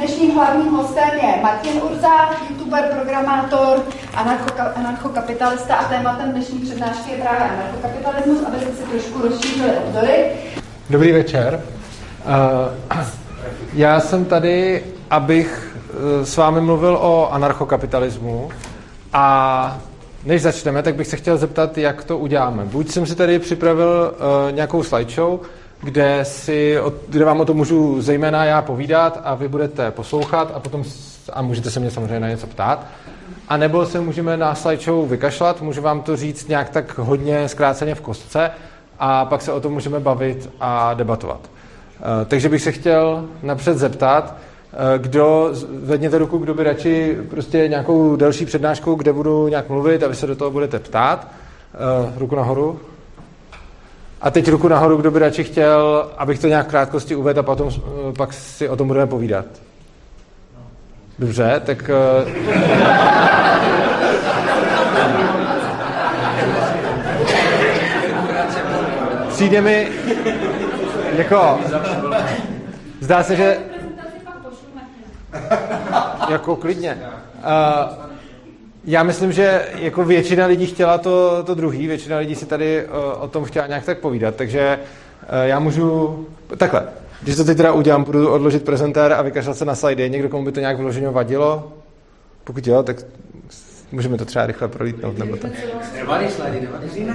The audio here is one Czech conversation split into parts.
Dnešním hlavním hostem je Martin Urza, youtuber, programátor, anarchokapitalista a tématem dnešní přednášky je právě anarchokapitalismus, aby jsme si trošku rozšířili obzory. Dobrý večer. Uh, já jsem tady, abych eh, s vámi mluvil o anarchokapitalismu a než začneme, tak bych se chtěl zeptat, jak to uděláme. Buď jsem si tady připravil uh, nějakou slideshow, kde, si, kde vám o tom můžu zejména já povídat a vy budete poslouchat a potom a můžete se mě samozřejmě na něco ptát. A nebo se můžeme na slideshow vykašlat, můžu vám to říct nějak tak hodně zkráceně v kostce a pak se o tom můžeme bavit a debatovat. Eh, takže bych se chtěl napřed zeptat, eh, kdo, zvedněte ruku, kdo by radši prostě nějakou delší přednášku, kde budu nějak mluvit a vy se do toho budete ptát. Eh, ruku nahoru. A teď ruku nahoru, kdo by radši chtěl, abych to nějak v krátkosti uvedl a potom, pak si o tom budeme povídat. Dobře, tak... Přijde mi, jako, zdá se, že... Jako klidně. Uh, já myslím, že jako většina lidí chtěla to, to druhý, většina lidí si tady uh, o tom chtěla nějak tak povídat, takže uh, já můžu... Takhle, když to teď teda udělám, budu odložit prezentér a vykašlat se na slidy. Někdo, komu by to nějak vloženě vadilo? Pokud jo, tak můžeme to třeba rychle prolítnout. Nebo to. Nevadí slidy, nevadí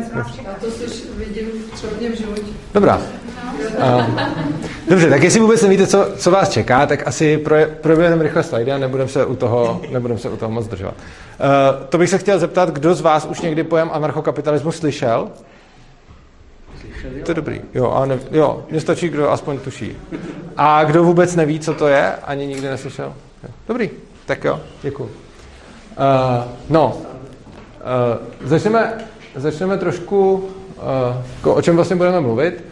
Já to slyš, vidím třeba v životě. Dobrá. Dobře, tak jestli vůbec nevíte, co, co vás čeká, tak asi proběhneme rychle slidy a nebudeme se u toho, nebudem se u toho moc zdržovat. Uh, to bych se chtěl zeptat, kdo z vás už někdy pojem anarchokapitalismus slyšel? Slyšel, jo. To je dobrý. Jo, a ne, jo, mně stačí, kdo aspoň tuší. A kdo vůbec neví, co to je, ani nikdy neslyšel? Dobrý, tak jo, děkuji. Uh, no, uh, začneme, začneme trošku, uh, o čem vlastně budeme mluvit.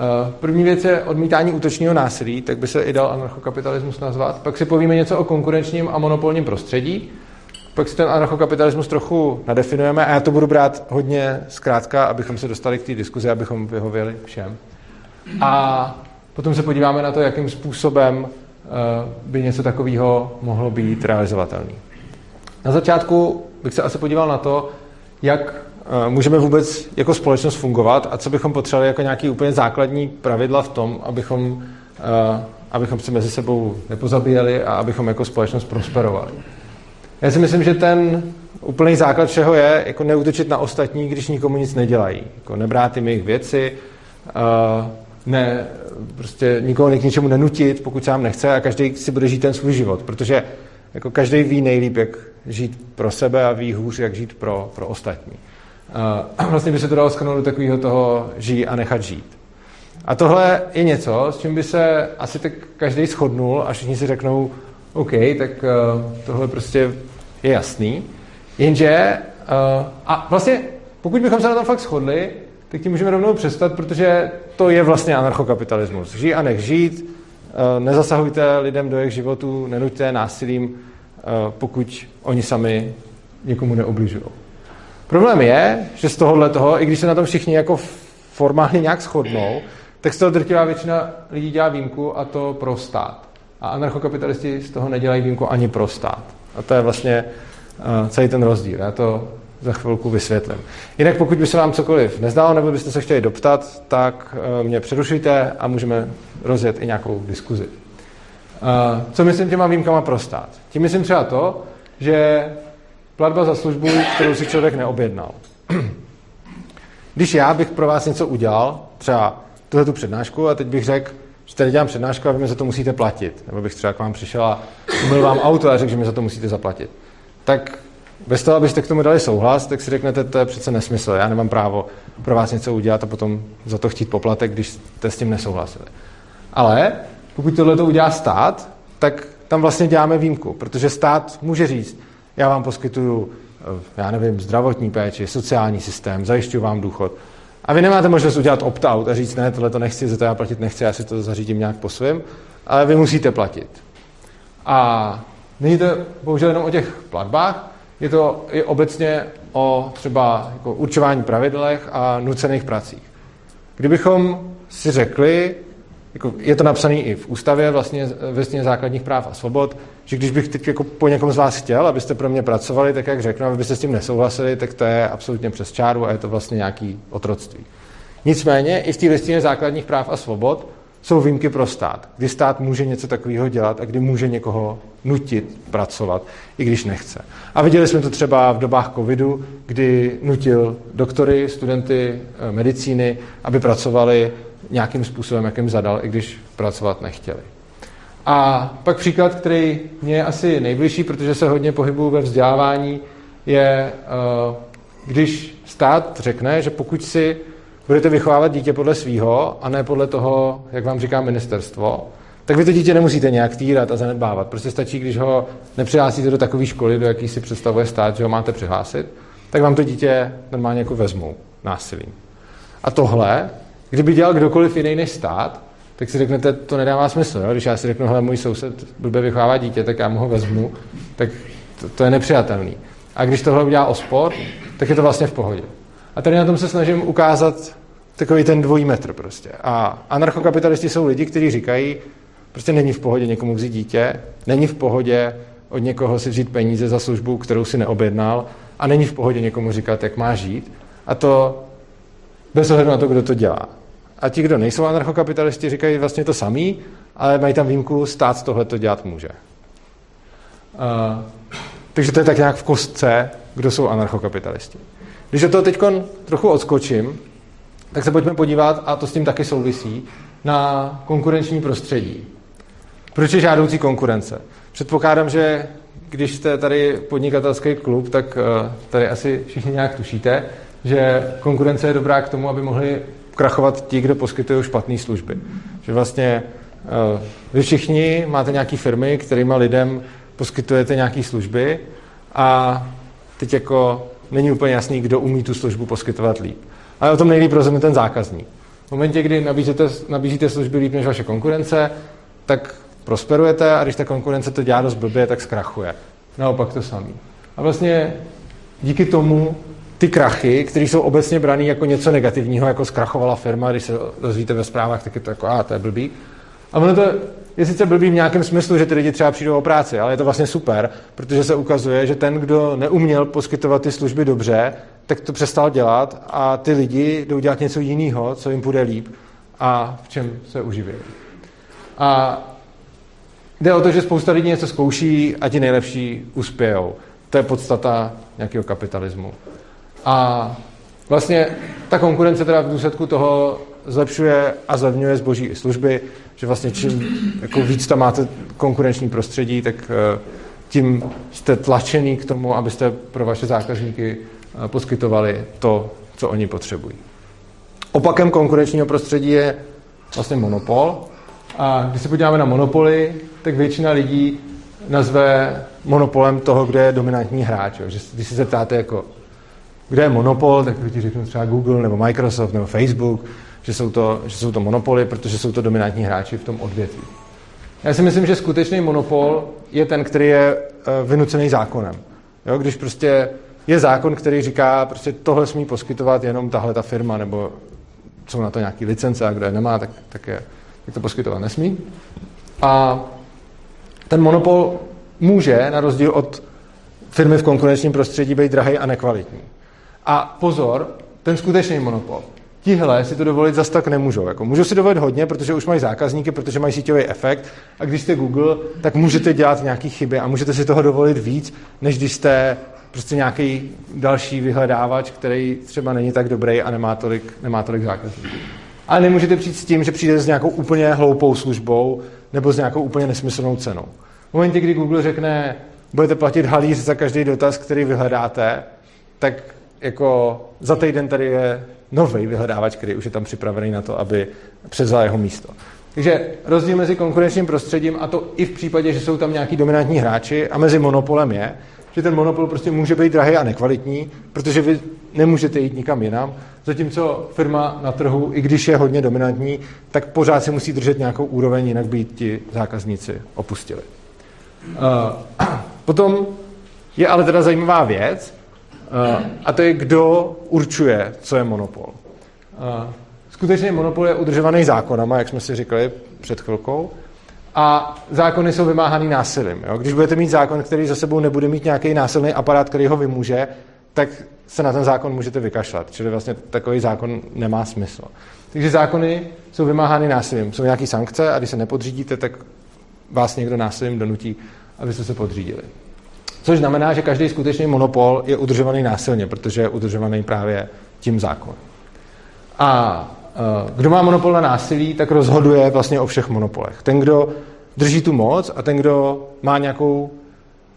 Uh, první věc je odmítání útočního násilí, tak by se i dal anarchokapitalismus nazvat. Pak si povíme něco o konkurenčním a monopolním prostředí. Pak si ten anarchokapitalismus trochu nadefinujeme a já to budu brát hodně zkrátka, abychom se dostali k té diskuzi, abychom vyhověli všem. A potom se podíváme na to, jakým způsobem by něco takového mohlo být realizovatelné. Na začátku bych se asi podíval na to, jak eh, můžeme vůbec jako společnost fungovat a co bychom potřebovali jako nějaký úplně základní pravidla v tom, abychom, eh, abychom se mezi sebou nepozabíjeli a abychom jako společnost prosperovali. Já si myslím, že ten úplný základ všeho je jako neútočit na ostatní, když nikomu nic nedělají. Jako nebrát jim jejich věci, eh, ne, prostě nikoho k ničemu nenutit, pokud se vám nechce a každý si bude žít ten svůj život, protože jako každý ví nejlíp, jak žít pro sebe a ví hůř, jak žít pro, pro ostatní. Vlastně by se to dalo sknout do takového toho žij a nechat žít. A tohle je něco, s čím by se asi tak každý shodnul a všichni si řeknou, OK, tak uh, tohle prostě je jasný. Jenže, uh, a vlastně pokud bychom se na tom fakt shodli, tak tím můžeme rovnou přestat, protože to je vlastně anarchokapitalismus. Žij a nech žít, uh, nezasahujte lidem do jejich životů, nenuďte násilím, Eh, pokud oni sami někomu neobližují. Problém je, že z tohohle toho, i když se na tom všichni jako formálně nějak shodnou, tak z toho drtivá většina lidí dělá výjimku a to pro stát. A anarchokapitalisti z toho nedělají výjimku ani pro stát. A to je vlastně uh, celý ten rozdíl. Já to za chvilku vysvětlím. Jinak pokud by se vám cokoliv nezdalo, nebo byste se chtěli doptat, tak uh, mě přerušujte a můžeme rozjet i nějakou diskuzi. Uh, co myslím těma výjimkama pro stát? Tím myslím třeba to, že platba za službu, kterou si člověk neobjednal. Když já bych pro vás něco udělal, třeba tuhle tu přednášku, a teď bych řekl, že tady dělám přednášku a vy mi za to musíte platit. Nebo bych třeba k vám přišel a umyl vám auto a řekl, že mi za to musíte zaplatit. Tak bez toho, abyste k tomu dali souhlas, tak si řeknete, to je přece nesmysl. Já nemám právo pro vás něco udělat a potom za to chtít poplatek, když jste s tím nesouhlasili. Ale pokud tohle to udělá stát, tak tam vlastně děláme výjimku, protože stát může říct, já vám poskytuju, eh, já nevím, zdravotní péči, sociální systém, zajišťuju vám důchod. A vy nemáte možnost udělat opt-out a říct, ne, tohle to nechci, za to já platit nechci, já si to zařídím nějak po svém, ale vy musíte platit. A není to bohužel jenom o těch platbách, je to i obecně o třeba jako určování pravidlech a nucených pracích. Kdybychom si řekli, jako je to napsané i v ústavě vlastně ve základních práv a svobod, že když bych teď jako po někom z vás chtěl, abyste pro mě pracovali, tak jak řeknu, abyste s tím nesouhlasili, tak to je absolutně přes čáru a je to vlastně nějaký otroctví. Nicméně i v té listině základních práv a svobod jsou výjimky pro stát, kdy stát může něco takového dělat a kdy může někoho nutit pracovat, i když nechce. A viděli jsme to třeba v dobách covidu, kdy nutil doktory, studenty eh, medicíny, aby pracovali nějakým způsobem, jakým zadal, i když pracovat nechtěli. A pak příklad, který mě je asi nejbližší, protože se hodně pohybuju ve vzdělávání, je, eh, když stát řekne, že pokud si budete vychovávat dítě podle svýho a ne podle toho, jak vám říká ministerstvo, tak vy to dítě nemusíte nějak týrat a zanedbávat. Prostě stačí, když ho nepřihlásíte do takové školy, do jaký si představuje stát, že ho máte přihlásit, tak vám to dítě normálně jako vezmou násilím. A tohle, kdyby dělal kdokoliv jiný než stát, tak si řeknete, to nedává smysl. Jo? Když já si řeknu, hele, můj soused blbě vychovává dítě, tak já mu ho vezmu, tak to, to je nepřijatelný. A když tohle udělá ospor, tak je to vlastně v pohodě. A tady na tom se snažím ukázat takový ten dvojí metr prostě. A anarchokapitalisti jsou lidi, kteří říkají, prostě není v pohodě někomu vzít dítě, není v pohodě od někoho si vzít peníze za službu, kterou si neobjednal a není v pohodě někomu říkat, jak má žít. A to bez ohledu na to, kdo to dělá. A ti, kdo nejsou anarchokapitalisti, říkají vlastně to samý, ale mají tam výjimku, stát tohle to dělat může. Uh, takže to je tak nějak v kostce, kdo jsou anarchokapitalisti. Když do toho teď trochu odskočím, tak se pojďme podívat, a to s tím taky souvisí, na konkurenční prostředí. Proč je žádoucí konkurence? Předpokládám, že když jste tady podnikatelský klub, tak eh, tady asi všichni nějak tušíte, že konkurence je dobrá k tomu, aby mohli krachovat ti, kdo poskytují špatné služby. Že vlastně eh, vy všichni máte nějaké firmy, kterými lidem poskytujete nějaké služby a teď jako není úplně jasný, kdo umí tu službu poskytovat líp. Ale o tom nejlíp rozhodne ten zákazník. V momentě, kdy nabízíte, nabízíte služby líp než vaše konkurence, tak prosperujete a když ta konkurence to dělá dost blbě, tak zkrachuje. Naopak to samý. A vlastně díky tomu ty krachy, které jsou obecně brané jako něco negativního, jako zkrachovala firma, když se dozvíte ve zprávách, tak je to jako, a to je blbý. A ono to je sice blbý v nějakém smyslu, že ty lidi třeba přijdou o práci, ale je to vlastně super, protože se ukazuje, že ten, kdo neuměl poskytovat ty služby dobře, tak to přestal dělat a ty lidi jdou dělat něco jiného, co jim bude líp a v čem se uživí. A jde o to, že spousta lidí něco zkouší a ti nejlepší uspějou. To je podstata nějakého kapitalismu. A vlastně ta konkurence teda v důsledku toho zlepšuje a zlevňuje zboží i služby, že vlastně čím jako víc tam máte konkurenční prostředí, tak eh, tím jste tlačený k tomu, abyste pro vaše zákazníky eh, poskytovali to, co oni potřebují. Opakem konkurenčního prostředí je vlastně monopol. A když se podíváme na monopoly, tak většina lidí nazve monopolem toho, kde je dominantní hráč. Že když se zeptáte, jako, kde je monopol, tak ti řeknu třeba Google nebo Microsoft nebo Facebook, že jsou, to, že jsou to monopoly, protože jsou to dominantní hráči v tom odvětví. Já si myslím, že skutečný monopol je ten, který je eh, vynucený zákonem. Jo, když prostě je zákon, který říká, prostě tohle smí poskytovat jenom tahle ta firma, nebo jsou na to nějaký licence a kdo je nemá, tak, tak, je, tak to poskytovat nesmí. A ten monopol může, na rozdíl od firmy v konkurenčním prostředí, být drahý a nekvalitní. A pozor, ten skutečný monopol tihle si to dovolit zas tak nemůžou. Jako, můžou si dovolit hodně, protože už mají zákazníky, protože mají síťový efekt a když jste Google, tak můžete dělat nějaké chyby a můžete si toho dovolit víc, než když jste prostě nějaký další vyhledávač, který třeba není tak dobrý a nemá tolik, nemá tolik zákazníků. Ale nemůžete přijít s tím, že přijdete s nějakou úplně hloupou službou nebo s nějakou úplně nesmyslnou cenou. V momentě, kdy Google řekne, budete platit halíř za každý dotaz, který vyhledáte, tak jako za týden tady je nový vyhledávač, který už je tam připravený na to, aby převzal jeho místo. Takže rozdíl mezi konkurenčním prostředím a to i v případě, že jsou tam nějaký dominantní hráči a mezi monopolem je, že ten monopol prostě může být drahý a nekvalitní, protože vy nemůžete jít nikam jinam, zatímco firma na trhu, i když je hodně dominantní, tak pořád si musí držet nějakou úroveň, jinak by ti zákazníci opustili. Uh, potom je ale teda zajímavá věc, a to je, kdo určuje, co je monopol. Uh, skutečný monopol je udržovaný zákonama, jak jsme si říkali před chvilkou, a zákony jsou vymáhaný násilím. Jo? Když budete mít zákon, který za sebou nebude mít nějaký násilný aparát, který ho vymůže, tak se na ten zákon můžete vykašlat. Čili vlastně takový zákon nemá smysl. Takže zákony jsou vymáhány násilím. Jsou nějaké sankce a když se nepodřídíte, tak vás někdo násilím donutí, abyste se podřídili. Což znamená, že každý skutečný monopol je udržovaný násilně, protože je udržovaný právě tím zákonem. A e, kdo má monopol na násilí, tak rozhoduje vlastně o všech monopolech. Ten, kdo drží tu moc a ten, kdo má nějakou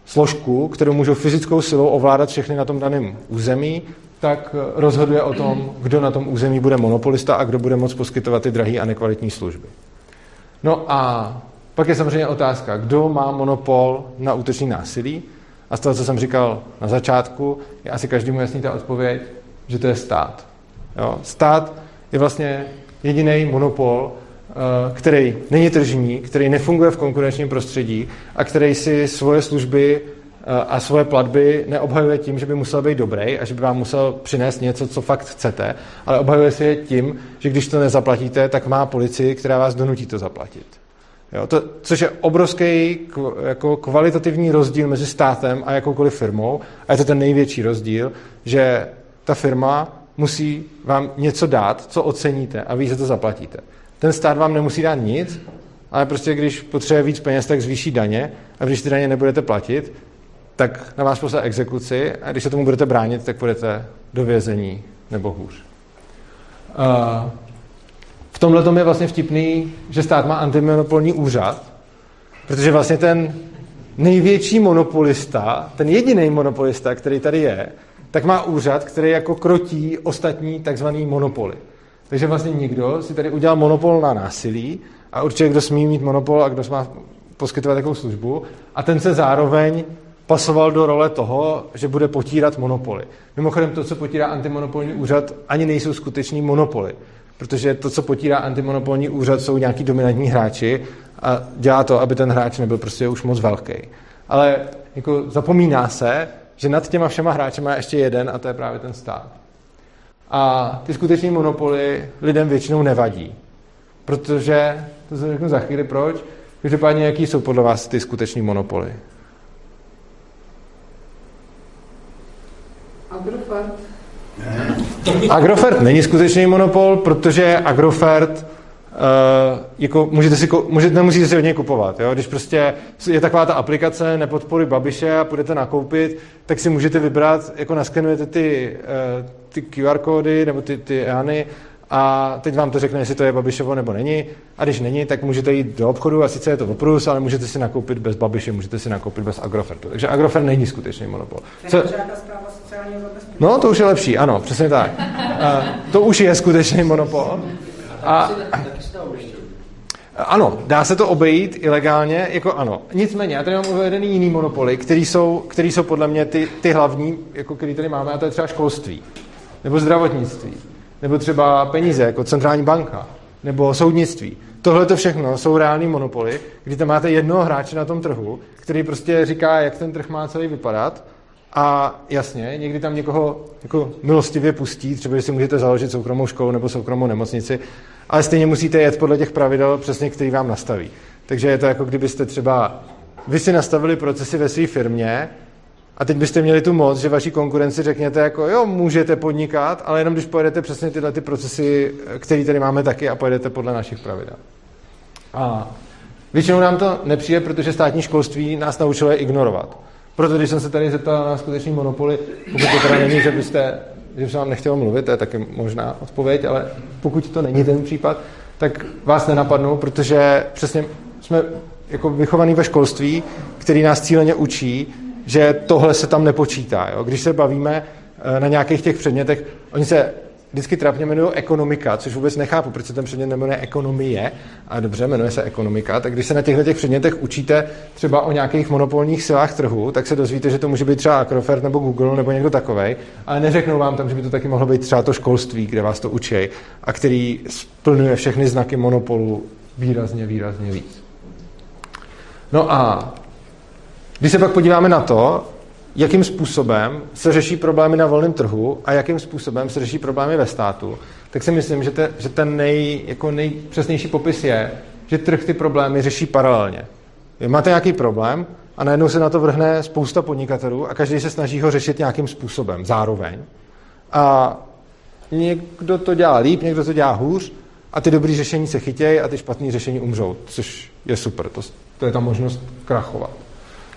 složku, kterou můžou fyzickou silou ovládat všechny na tom daném území, tak rozhoduje o tom, kdo na tom území bude monopolista a kdo bude moct poskytovat ty drahé a nekvalitní služby. No a pak je samozřejmě otázka, kdo má monopol na útoční násilí. A z toho, co jsem říkal na začátku, je asi každému jasný ta odpověď, že to je stát. Jo? Stát je vlastně jediný monopol, eh, který není tržní, který nefunguje v konkurenčním prostředí a který si svoje služby eh, a svoje platby neobhajuje tím, že by musel být dobrý a že by vám musel přinést něco, co fakt chcete, ale obhajuje si je tím, že když to nezaplatíte, tak má policii, která vás donutí to zaplatit. Jo, to, což je obrovský jako kvalitativní rozdíl mezi státem a jakoukoliv firmou. A je to ten největší rozdíl, že ta firma musí vám něco dát, co oceníte a vy za to zaplatíte. Ten stát vám nemusí dát nic, ale prostě když potřebuje víc peněz, tak zvýší daně a když ty daně nebudete platit, tak na vás poslá exekuci a když se tomu budete bránit, tak budete do vězení nebo hůř. Uh, tomhle tom je vlastně vtipný, že stát má antimonopolní úřad, protože vlastně ten největší monopolista, ten jediný monopolista, který tady je, tak má úřad, který jako krotí ostatní takzvaný monopoly. Takže vlastně nikdo si tady udělal monopol na násilí a určitě kdo smí mít monopol a kdo má poskytovat takovou službu a ten se zároveň pasoval do role toho, že bude potírat monopoly. Mimochodem to, co potírá antimonopolní úřad, ani nejsou skuteční monopoly, protože to, co potírá antimonopolní úřad, jsou nějaký dominantní hráči a dělá to, aby ten hráč nebyl prostě už moc velký. Ale jako zapomíná se, že nad těma všema hráči má ještě jeden a to je právě ten stát. A ty skuteční monopoly lidem většinou nevadí. Protože, to se řeknu za chvíli proč, každopádně jaký jsou podle vás ty skuteční monopoly? Agrofert. Agrofert není skutečný monopol, protože Agrofert Uh, jako můžete si, můžete, nemusíte si od něj kupovat. Jo? Když prostě je taková ta aplikace nepodpory Babiše a půjdete nakoupit, tak si můžete vybrat, jako naskenujete ty, uh, ty QR kódy nebo ty, ty EANy a teď vám to řekne, jestli to je Babišovo nebo není. A když není, tak můžete jít do obchodu a sice je to oprus, ale můžete si nakoupit bez Babiše, můžete si nakoupit bez Agrofertu. Takže Agrofert není skutečný monopol. Co... No, to už je lepší, ano, přesně tak. Uh, to už je skutečný monopol. A, ano, dá se to obejít ilegálně, jako ano. Nicméně, já tady mám uvedený jiný monopoly, který jsou, který jsou podle mě ty, ty hlavní, jako který tady máme, a to je třeba školství, nebo zdravotnictví, nebo třeba peníze, jako centrální banka, nebo soudnictví. Tohle to všechno jsou reální monopoly, kdy tam máte jednoho hráče na tom trhu, který prostě říká, jak ten trh má celý vypadat a jasně, někdy tam někoho jako milostivě pustí, třeba když si můžete založit soukromou školu nebo soukromou nemocnici, ale stejně musíte jet podle těch pravidel přesně, který vám nastaví. Takže je to jako kdybyste třeba vy si nastavili procesy ve své firmě a teď byste měli tu moc, že vaší konkurenci řekněte jako jo, můžete podnikat, ale jenom když pojedete přesně tyhle ty procesy, které tady máme taky a pojedete podle našich pravidel. A většinou nám to nepřijde, protože státní školství nás naučilo je ignorovat. Proto když jsem se tady zeptal na skutečný monopoly, pokud to teda není, že byste že jsem vám nechtěl mluvit, to je taky možná odpověď, ale pokud to není ten případ, tak vás nenapadnou, protože přesně jsme jako vychovaný ve školství, který nás cíleně učí, že tohle se tam nepočítá. Jo? Když se bavíme eh, na nějakých těch předmětech, oni se vždycky trapně jmenují ekonomika, což vůbec nechápu, proč se ten předmět jmenuje ekonomie, a dobře, jmenuje se ekonomika, tak když se na těchto těch předmětech učíte třeba o nějakých monopolních silách trhu, tak se dozvíte, že to může být třeba Acrofert nebo Google nebo někdo takový, ale neřeknou vám tam, že by to taky mohlo být třeba to školství, kde vás to učí a který splňuje všechny znaky monopolu výrazně, výrazně víc. No a když se pak podíváme na to, jakým způsobem se řeší problémy na volném trhu a jakým způsobem se řeší problémy ve státu, tak si myslím, že, te, že ten nej, jako nejpřesnější popis je, že trh ty problémy řeší paralelně. Máte nějaký problém a najednou se na to vrhne spousta podnikatelů a každý se snaží ho řešit nějakým způsobem zároveň. A někdo to dělá líp, někdo to dělá hůř a ty dobrý řešení se chytějí a ty špatné řešení umřou, což je super, to, to je ta možnost krachovat.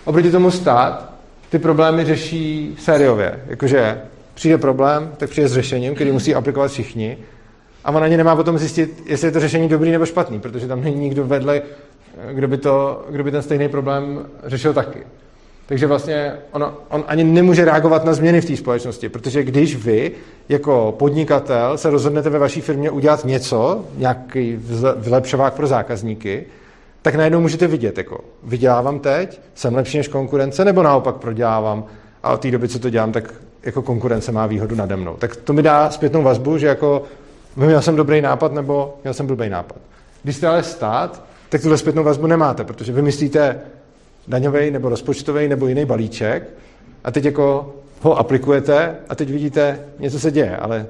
Oproti tomu stát ty problémy řeší sériově, jakože přijde problém, tak přijde s řešením, který musí aplikovat všichni a on ani nemá potom zjistit, jestli je to řešení dobrý nebo špatný, protože tam není nikdo vedle, kdo by, to, kdo by ten stejný problém řešil taky. Takže vlastně ono, on ani nemůže reagovat na změny v té společnosti, protože když vy jako podnikatel se rozhodnete ve vaší firmě udělat něco, nějaký vylepšovák pro zákazníky, tak najednou můžete vidět, jako vydělávám teď, jsem lepší než konkurence, nebo naopak prodělávám a od té doby, co to dělám, tak jako konkurence má výhodu nade mnou. Tak to mi dá zpětnou vazbu, že jako měl jsem dobrý nápad, nebo měl jsem blbý nápad. Když jste ale stát, tak tuhle zpětnou vazbu nemáte, protože vymyslíte daňový nebo rozpočtový nebo jiný balíček a teď jako ho aplikujete a teď vidíte, něco se děje, ale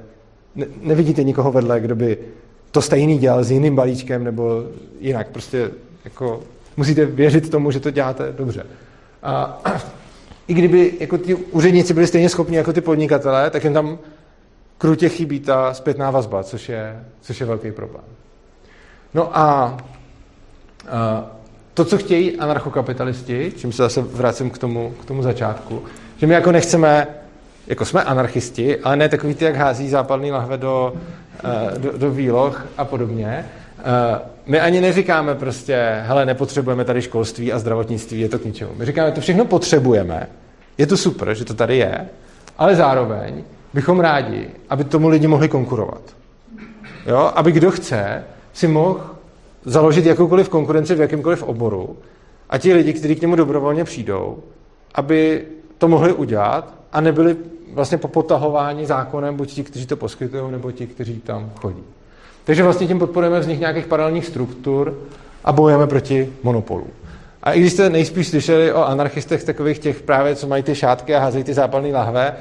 ne, nevidíte nikoho vedle, kdo by to stejný dělal s jiným balíčkem nebo jinak. Prostě jako musíte věřit tomu, že to děláte dobře. A i kdyby jako ti úředníci byli stejně schopni jako ty podnikatelé, tak jim tam krutě chybí ta zpětná vazba, což je, což je velký problém. No a, a to, co chtějí anarchokapitalisti, čím se zase vracím k tomu, k tomu začátku, že my jako nechceme, jako jsme anarchisti, ale ne takový ty, jak hází západný lahve do, eh, do, do výloh a podobně. My ani neříkáme prostě, hele, nepotřebujeme tady školství a zdravotnictví, je to k ničemu. My říkáme, to všechno potřebujeme, je to super, že to tady je, ale zároveň bychom rádi, aby tomu lidi mohli konkurovat. Jo? Aby kdo chce, si mohl založit jakoukoliv konkurenci v jakýmkoliv oboru a ti lidi, kteří k němu dobrovolně přijdou, aby to mohli udělat a nebyli vlastně popotahováni zákonem buď ti, kteří to poskytují, nebo ti, kteří tam chodí. Takže vlastně tím podporujeme vznik nějakých paralelních struktur a bojujeme proti monopolu. A i když jste nejspíš slyšeli o anarchistech takových těch právě, co mají ty šátky a házejí ty zápalné lahve,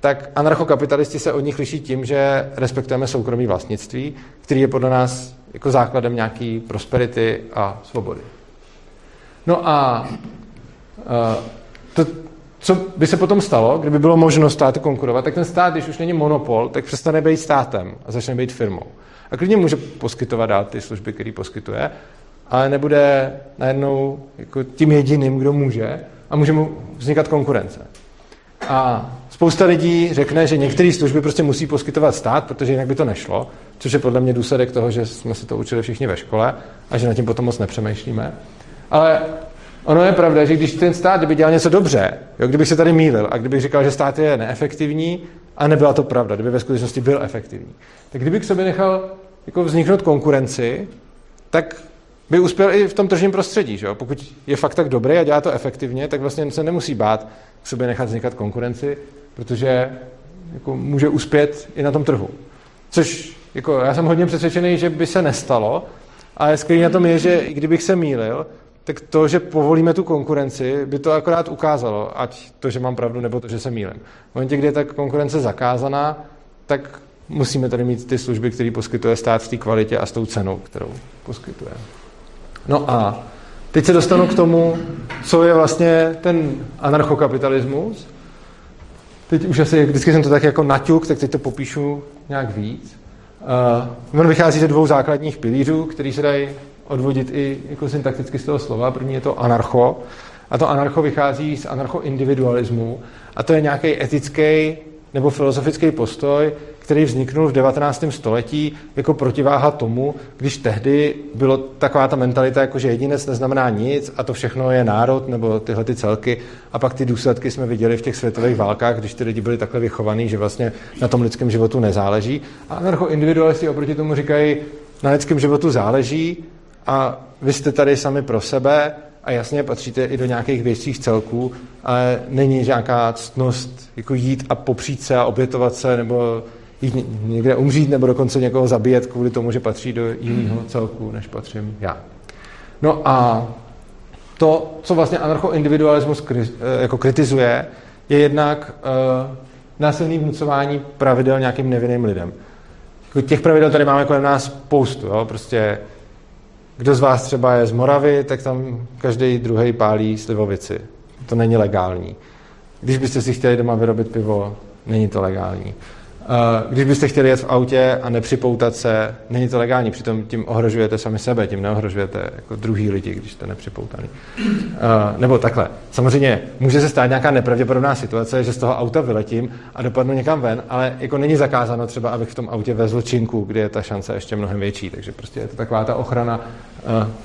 tak anarchokapitalisti se od nich liší tím, že respektujeme soukromí vlastnictví, který je podle nás jako základem nějaký prosperity a svobody. No a to, co by se potom stalo, kdyby bylo možno státu konkurovat, tak ten stát, když už není monopol, tak přestane být státem a začne být firmou. A klidně může poskytovat dál ty služby, které poskytuje, ale nebude najednou jako tím jediným, kdo může a může mu vznikat konkurence. A spousta lidí řekne, že některé služby prostě musí poskytovat stát, protože jinak by to nešlo, což je podle mě důsledek toho, že jsme se to učili všichni ve škole a že na tím potom moc nepřemýšlíme. Ale ono je pravda, že když ten stát by dělal něco dobře, jo, kdybych se tady mýlil a kdybych říkal, že stát je neefektivní, a nebyla to pravda, kdyby ve skutečnosti byl efektivní, tak kdyby k sobě nechal jako vzniknout konkurenci, tak by uspěl i v tom tržním prostředí. Že jo? Pokud je fakt tak dobrý a dělá to efektivně, tak vlastně se nemusí bát k sobě nechat vznikat konkurenci, protože jako může uspět i na tom trhu. Což jako, já jsem hodně přesvědčený, že by se nestalo, ale skvělý na tom je, že i kdybych se mýlil, tak to, že povolíme tu konkurenci, by to akorát ukázalo, ať to, že mám pravdu, nebo to, že se mýlím. V momentě, kdy je ta konkurence zakázaná, tak musíme tady mít ty služby, které poskytuje stát v té kvalitě a s tou cenou, kterou poskytuje. No a teď se dostanu k tomu, co je vlastně ten anarchokapitalismus. Teď už asi, vždycky jsem to tak jako naťuk, tak teď to popíšu nějak víc. Uh, on vychází ze dvou základních pilířů, který se dají odvodit i jako syntakticky z toho slova. První je to anarcho. A to anarcho vychází z anarchoindividualismu. A to je nějaký etický nebo filozofický postoj, který vzniknul v 19. století jako protiváha tomu, když tehdy bylo taková ta mentalita, jako že jedinec neznamená nic a to všechno je národ nebo tyhle ty celky a pak ty důsledky jsme viděli v těch světových válkách, když ty lidi byli takhle vychovaní, že vlastně na tom lidském životu nezáleží. A anarcho-individualisti oproti tomu říkají, na lidském životu záleží a vy jste tady sami pro sebe a jasně patříte i do nějakých větších celků, ale není nějaká ctnost jako jít a popřít se a obětovat se nebo jít někde umřít nebo dokonce někoho zabíjet kvůli tomu, že patří do jiného celku, než patřím já. No a to, co vlastně anarchoindividualismus eh, jako kritizuje, je jednak uh, násilný vnucování pravidel nějakým nevinným lidem. Jako těch pravidel tady máme kolem nás spoustu. Jo? Prostě kdo z vás třeba je z Moravy, tak tam každý druhý pálí slivovici. To není legální. Když byste si chtěli doma vyrobit pivo, není to legální. Když byste chtěli jet v autě a nepřipoutat se, není to legální, přitom tím ohrožujete sami sebe, tím neohrožujete jako druhý lidi, když jste nepřipoutaný. Nebo takhle. Samozřejmě může se stát nějaká nepravděpodobná situace, že z toho auta vyletím a dopadnu někam ven, ale jako není zakázáno třeba, abych v tom autě vezl činku, kde je ta šance ještě mnohem větší. Takže prostě je to taková ta ochrana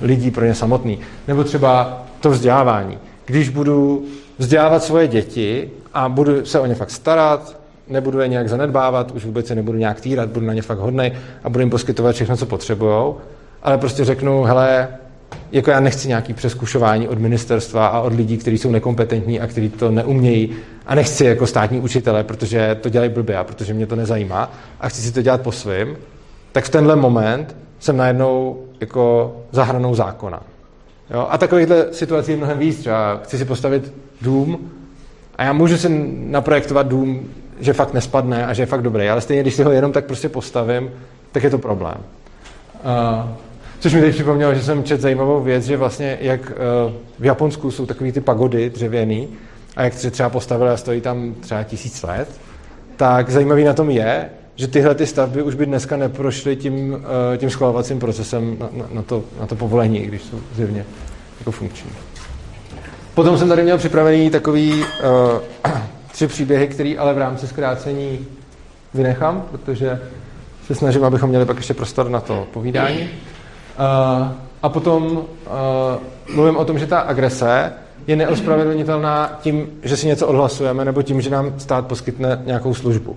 lidí pro ně samotný. Nebo třeba to vzdělávání. Když budu vzdělávat svoje děti a budu se o ně fakt starat, nebudu je nějak zanedbávat, už vůbec je nebudu nějak týrat, budu na ně fakt hodnej a budu jim poskytovat všechno, co potřebují, ale prostě řeknu, hele, jako já nechci nějaký přeskušování od ministerstva a od lidí, kteří jsou nekompetentní a kteří to neumějí a nechci jako státní učitele, protože to dělají blbě a protože mě to nezajímá a chci si to dělat po svým, tak v tenhle moment jsem najednou jako zahranou zákona. Jo? A takovýchhle situací je mnohem víc. Třeba chci si postavit dům a já můžu si naprojektovat dům že fakt nespadne a že je fakt dobrý. Ale stejně, když si ho jenom tak prostě postavím, tak je to problém. Uh, což mi teď připomnělo, že jsem četl zajímavou věc, že vlastně jak uh, v Japonsku jsou takový ty pagody dřevěný a jak se třeba postavili a stojí tam třeba tisíc let, tak zajímavý na tom je, že tyhle ty stavby už by dneska neprošly tím, uh, tím schvalovacím procesem na, na, na, to, na to povolení, když jsou zjevně jako funkční. Potom jsem tady měl připravený takový uh, tři příběhy, které ale v rámci zkrácení vynechám, protože se snažím, abychom měli pak ještě prostor na to povídání. Uh, a potom uh, mluvím o tom, že ta agrese je neospravedlnitelná tím, že si něco odhlasujeme, nebo tím, že nám stát poskytne nějakou službu.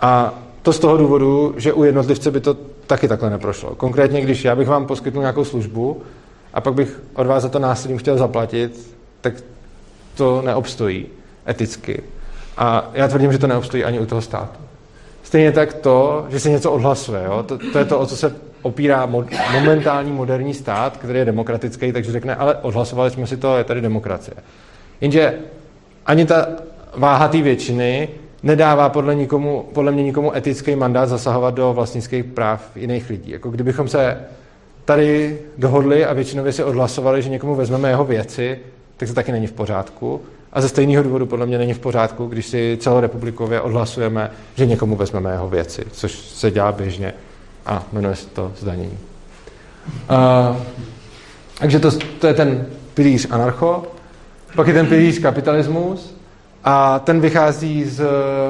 A to z toho důvodu, že u jednotlivce by to taky takhle neprošlo. Konkrétně, když já bych vám poskytnul nějakou službu a pak bych od vás za to násilím chtěl zaplatit, tak to neobstojí eticky. A já tvrdím, že to neobstojí ani u toho státu. Stejně tak to, že se něco odhlasuje. Jo? To, to je to, o co se opírá mo- momentální moderní stát, který je demokratický, takže řekne, ale odhlasovali jsme si to, je tady demokracie. Jenže ani ta váha té většiny nedává podle, nikomu, podle mě nikomu etický mandát zasahovat do vlastnických práv jiných lidí. Jako kdybychom se tady dohodli a většinově si odhlasovali, že někomu vezmeme jeho věci, tak to taky není v pořádku. A ze stejného důvodu podle mě není v pořádku, když si celorepublikově odhlasujeme, že někomu vezmeme jeho věci, což se dělá běžně a jmenuje se to zdanění. Uh, takže to, to je ten pilíř anarcho. Pak je ten pilíř kapitalismus a ten vychází z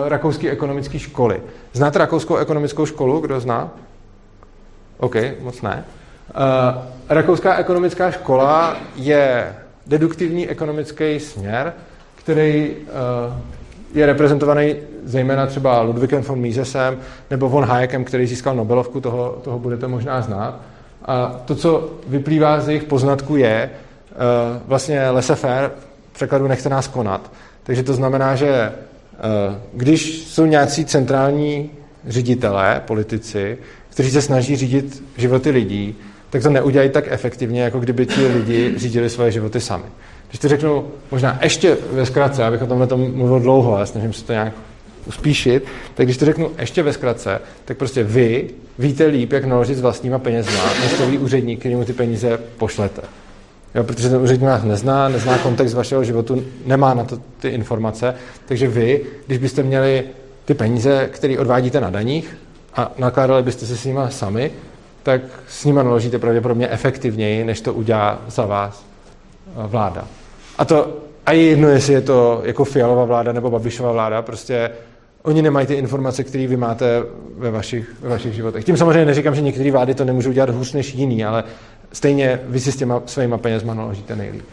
rakouské ekonomické školy. Znáte rakouskou ekonomickou školu? Kdo zná? OK, moc ne. Uh, rakouská ekonomická škola je deduktivní ekonomický směr, který uh, je reprezentovaný zejména třeba Ludwigem von Misesem nebo von Hayekem, který získal Nobelovku, toho, toho budete možná znát. A to, co vyplývá z jejich poznatků, je uh, vlastně laissez-faire, v překladu nechte nás konat. Takže to znamená, že uh, když jsou nějací centrální ředitelé, politici, kteří se snaží řídit životy lidí, tak to neudělají tak efektivně, jako kdyby ti lidi řídili svoje životy sami. Když to řeknu možná ještě ve zkratce, abych o tomhle tom mluvil dlouho, ale snažím se to nějak uspíšit, tak když to řeknu ještě ve zkratce, tak prostě vy víte líp, jak naložit s vlastníma penězma, než to ví úředník, který mu ty peníze pošlete. Jo, protože ten úředník vás nezná, nezná kontext vašeho životu, nemá na to ty informace, takže vy, když byste měli ty peníze, které odvádíte na daních a nakládali byste se s nimi sami, tak s nimi naložíte pravděpodobně efektivněji, než to udělá za vás vláda. A to a je jedno, jestli je to jako Fialová vláda nebo Babišová vláda, prostě oni nemají ty informace, které vy máte ve vašich, ve vašich životech. Tím samozřejmě neříkám, že některé vlády to nemůžou dělat hůř než jiný, ale stejně vy si s těma svýma penězma naložíte nejlíp.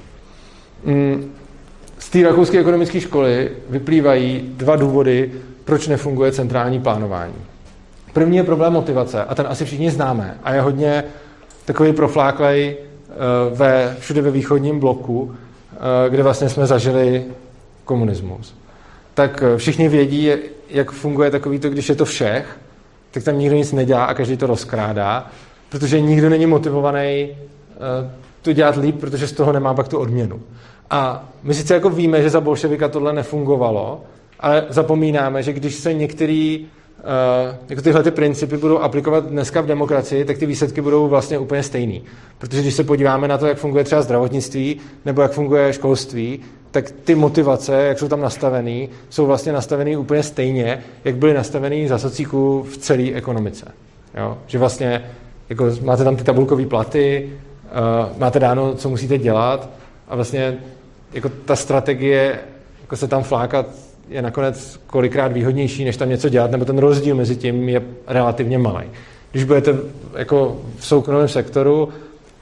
Mm, z té rakouské ekonomické školy vyplývají dva důvody, proč nefunguje centrální plánování. První je problém motivace a ten asi všichni známe a je hodně takový profláklej eh, ve, všude ve východním bloku, eh, kde vlastně jsme zažili komunismus. Tak eh, všichni vědí, jak funguje takový to, když je to všech, tak tam nikdo nic nedělá a každý to rozkrádá, protože nikdo není motivovaný to dělat líp, protože z toho nemá pak tu odměnu. A my sice jako víme, že za bolševika tohle nefungovalo, ale zapomínáme, že když se některý Uh, jako tyhle ty principy budou aplikovat dneska v demokracii, tak ty výsledky budou vlastně úplně stejný. Protože když se podíváme na to, jak funguje třeba zdravotnictví nebo jak funguje školství, tak ty motivace, jak jsou tam nastavený, jsou vlastně nastavený úplně stejně, jak byly nastavený za socíku v celé ekonomice. Jo? Že vlastně jako máte tam ty tabulkové platy, uh, máte dáno, co musíte dělat a vlastně jako ta strategie jako se tam flákat je nakonec kolikrát výhodnější, než tam něco dělat, nebo ten rozdíl mezi tím je relativně malý. Když budete jako v soukromém sektoru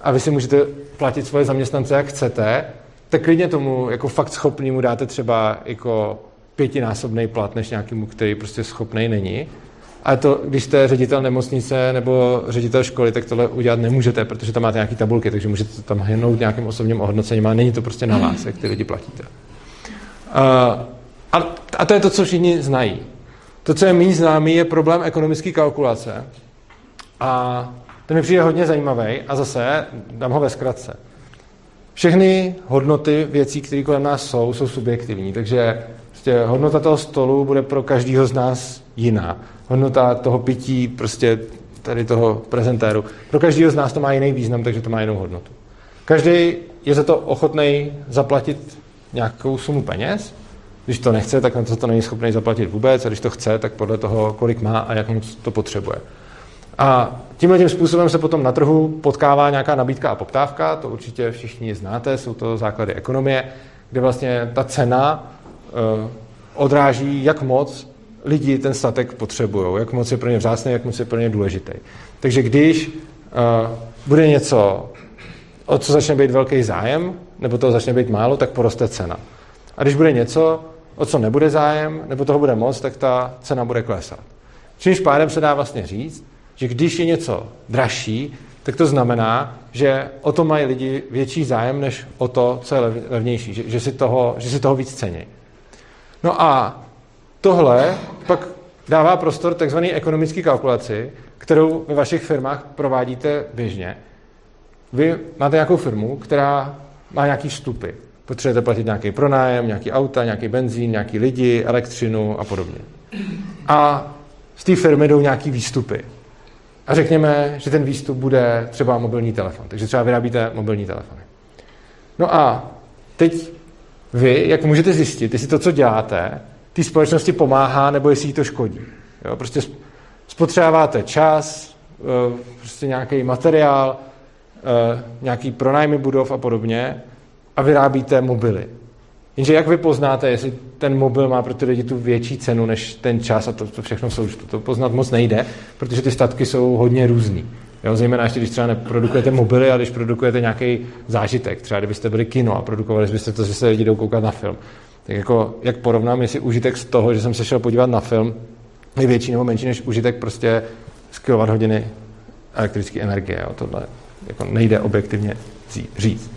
a vy si můžete platit svoje zaměstnance, jak chcete, tak klidně tomu jako fakt schopnému dáte třeba jako pětinásobný plat, než nějakému, který prostě schopný není. Ale to, když jste ředitel nemocnice nebo ředitel školy, tak tohle udělat nemůžete, protože tam máte nějaké tabulky, takže můžete tam hnout nějakým osobním ohodnocením, ale není to prostě na vás, jak ty lidi platíte. Uh, a, a to je to, co všichni znají. To, co je méně známý, je problém ekonomické kalkulace. A ten mi přijde hodně zajímavý a zase dám ho ve zkratce. Všechny hodnoty věcí, které kolem nás jsou, jsou subjektivní, takže prostě hodnota toho stolu bude pro každého z nás jiná. Hodnota toho pití, prostě tady toho prezentéru. Pro každého z nás to má jiný význam, takže to má jinou hodnotu. Každý je za to ochotný zaplatit nějakou sumu peněz když to nechce, tak na to to není schopný zaplatit vůbec, a když to chce, tak podle toho, kolik má a jak moc to potřebuje. A tímhle tím způsobem se potom na trhu potkává nějaká nabídka a poptávka, to určitě všichni znáte, jsou to základy ekonomie, kde vlastně ta cena uh, odráží, jak moc lidi ten statek potřebují, jak moc je pro ně vzácný, jak moc je pro ně důležitý. Takže když uh, bude něco, o co začne být velký zájem, nebo to začne být málo, tak poroste cena. A když bude něco, o co nebude zájem, nebo toho bude moc, tak ta cena bude klesat. Čímž pádem se dá vlastně říct, že když je něco dražší, tak to znamená, že o to mají lidi větší zájem, než o to, co je levnější, že, že, si, toho, že si toho víc cení. No a tohle pak dává prostor takzvané ekonomické kalkulaci, kterou ve vašich firmách provádíte běžně. Vy máte nějakou firmu, která má nějaký vstupy. Potřebujete platit nějaký pronájem, nějaký auta, nějaký benzín, nějaký lidi, elektřinu a podobně. A z té firmy jdou nějaký výstupy. A řekněme, že ten výstup bude třeba mobilní telefon. Takže třeba vyrábíte mobilní telefony. No a teď vy, jak můžete zjistit, jestli to, co děláte, té společnosti pomáhá, nebo jestli jí to škodí. Jo, prostě spotřebáváte čas, eh, prostě nějaký materiál, eh, nějaký pronájmy budov a podobně a vyrábíte mobily. Jenže jak vy poznáte, jestli ten mobil má pro ty lidi tu větší cenu než ten čas a to, to všechno jsou, to poznat moc nejde, protože ty statky jsou hodně různý. Jo, zejména ještě, když třeba neprodukujete mobily, a když produkujete nějaký zážitek, třeba kdybyste byli kino a produkovali byste to, že se lidi jdou koukat na film. Tak jako, jak porovnám, jestli užitek z toho, že jsem se šel podívat na film, je větší nebo menší než užitek prostě z hodiny elektrické energie. Jo. Tohle jako nejde objektivně říct.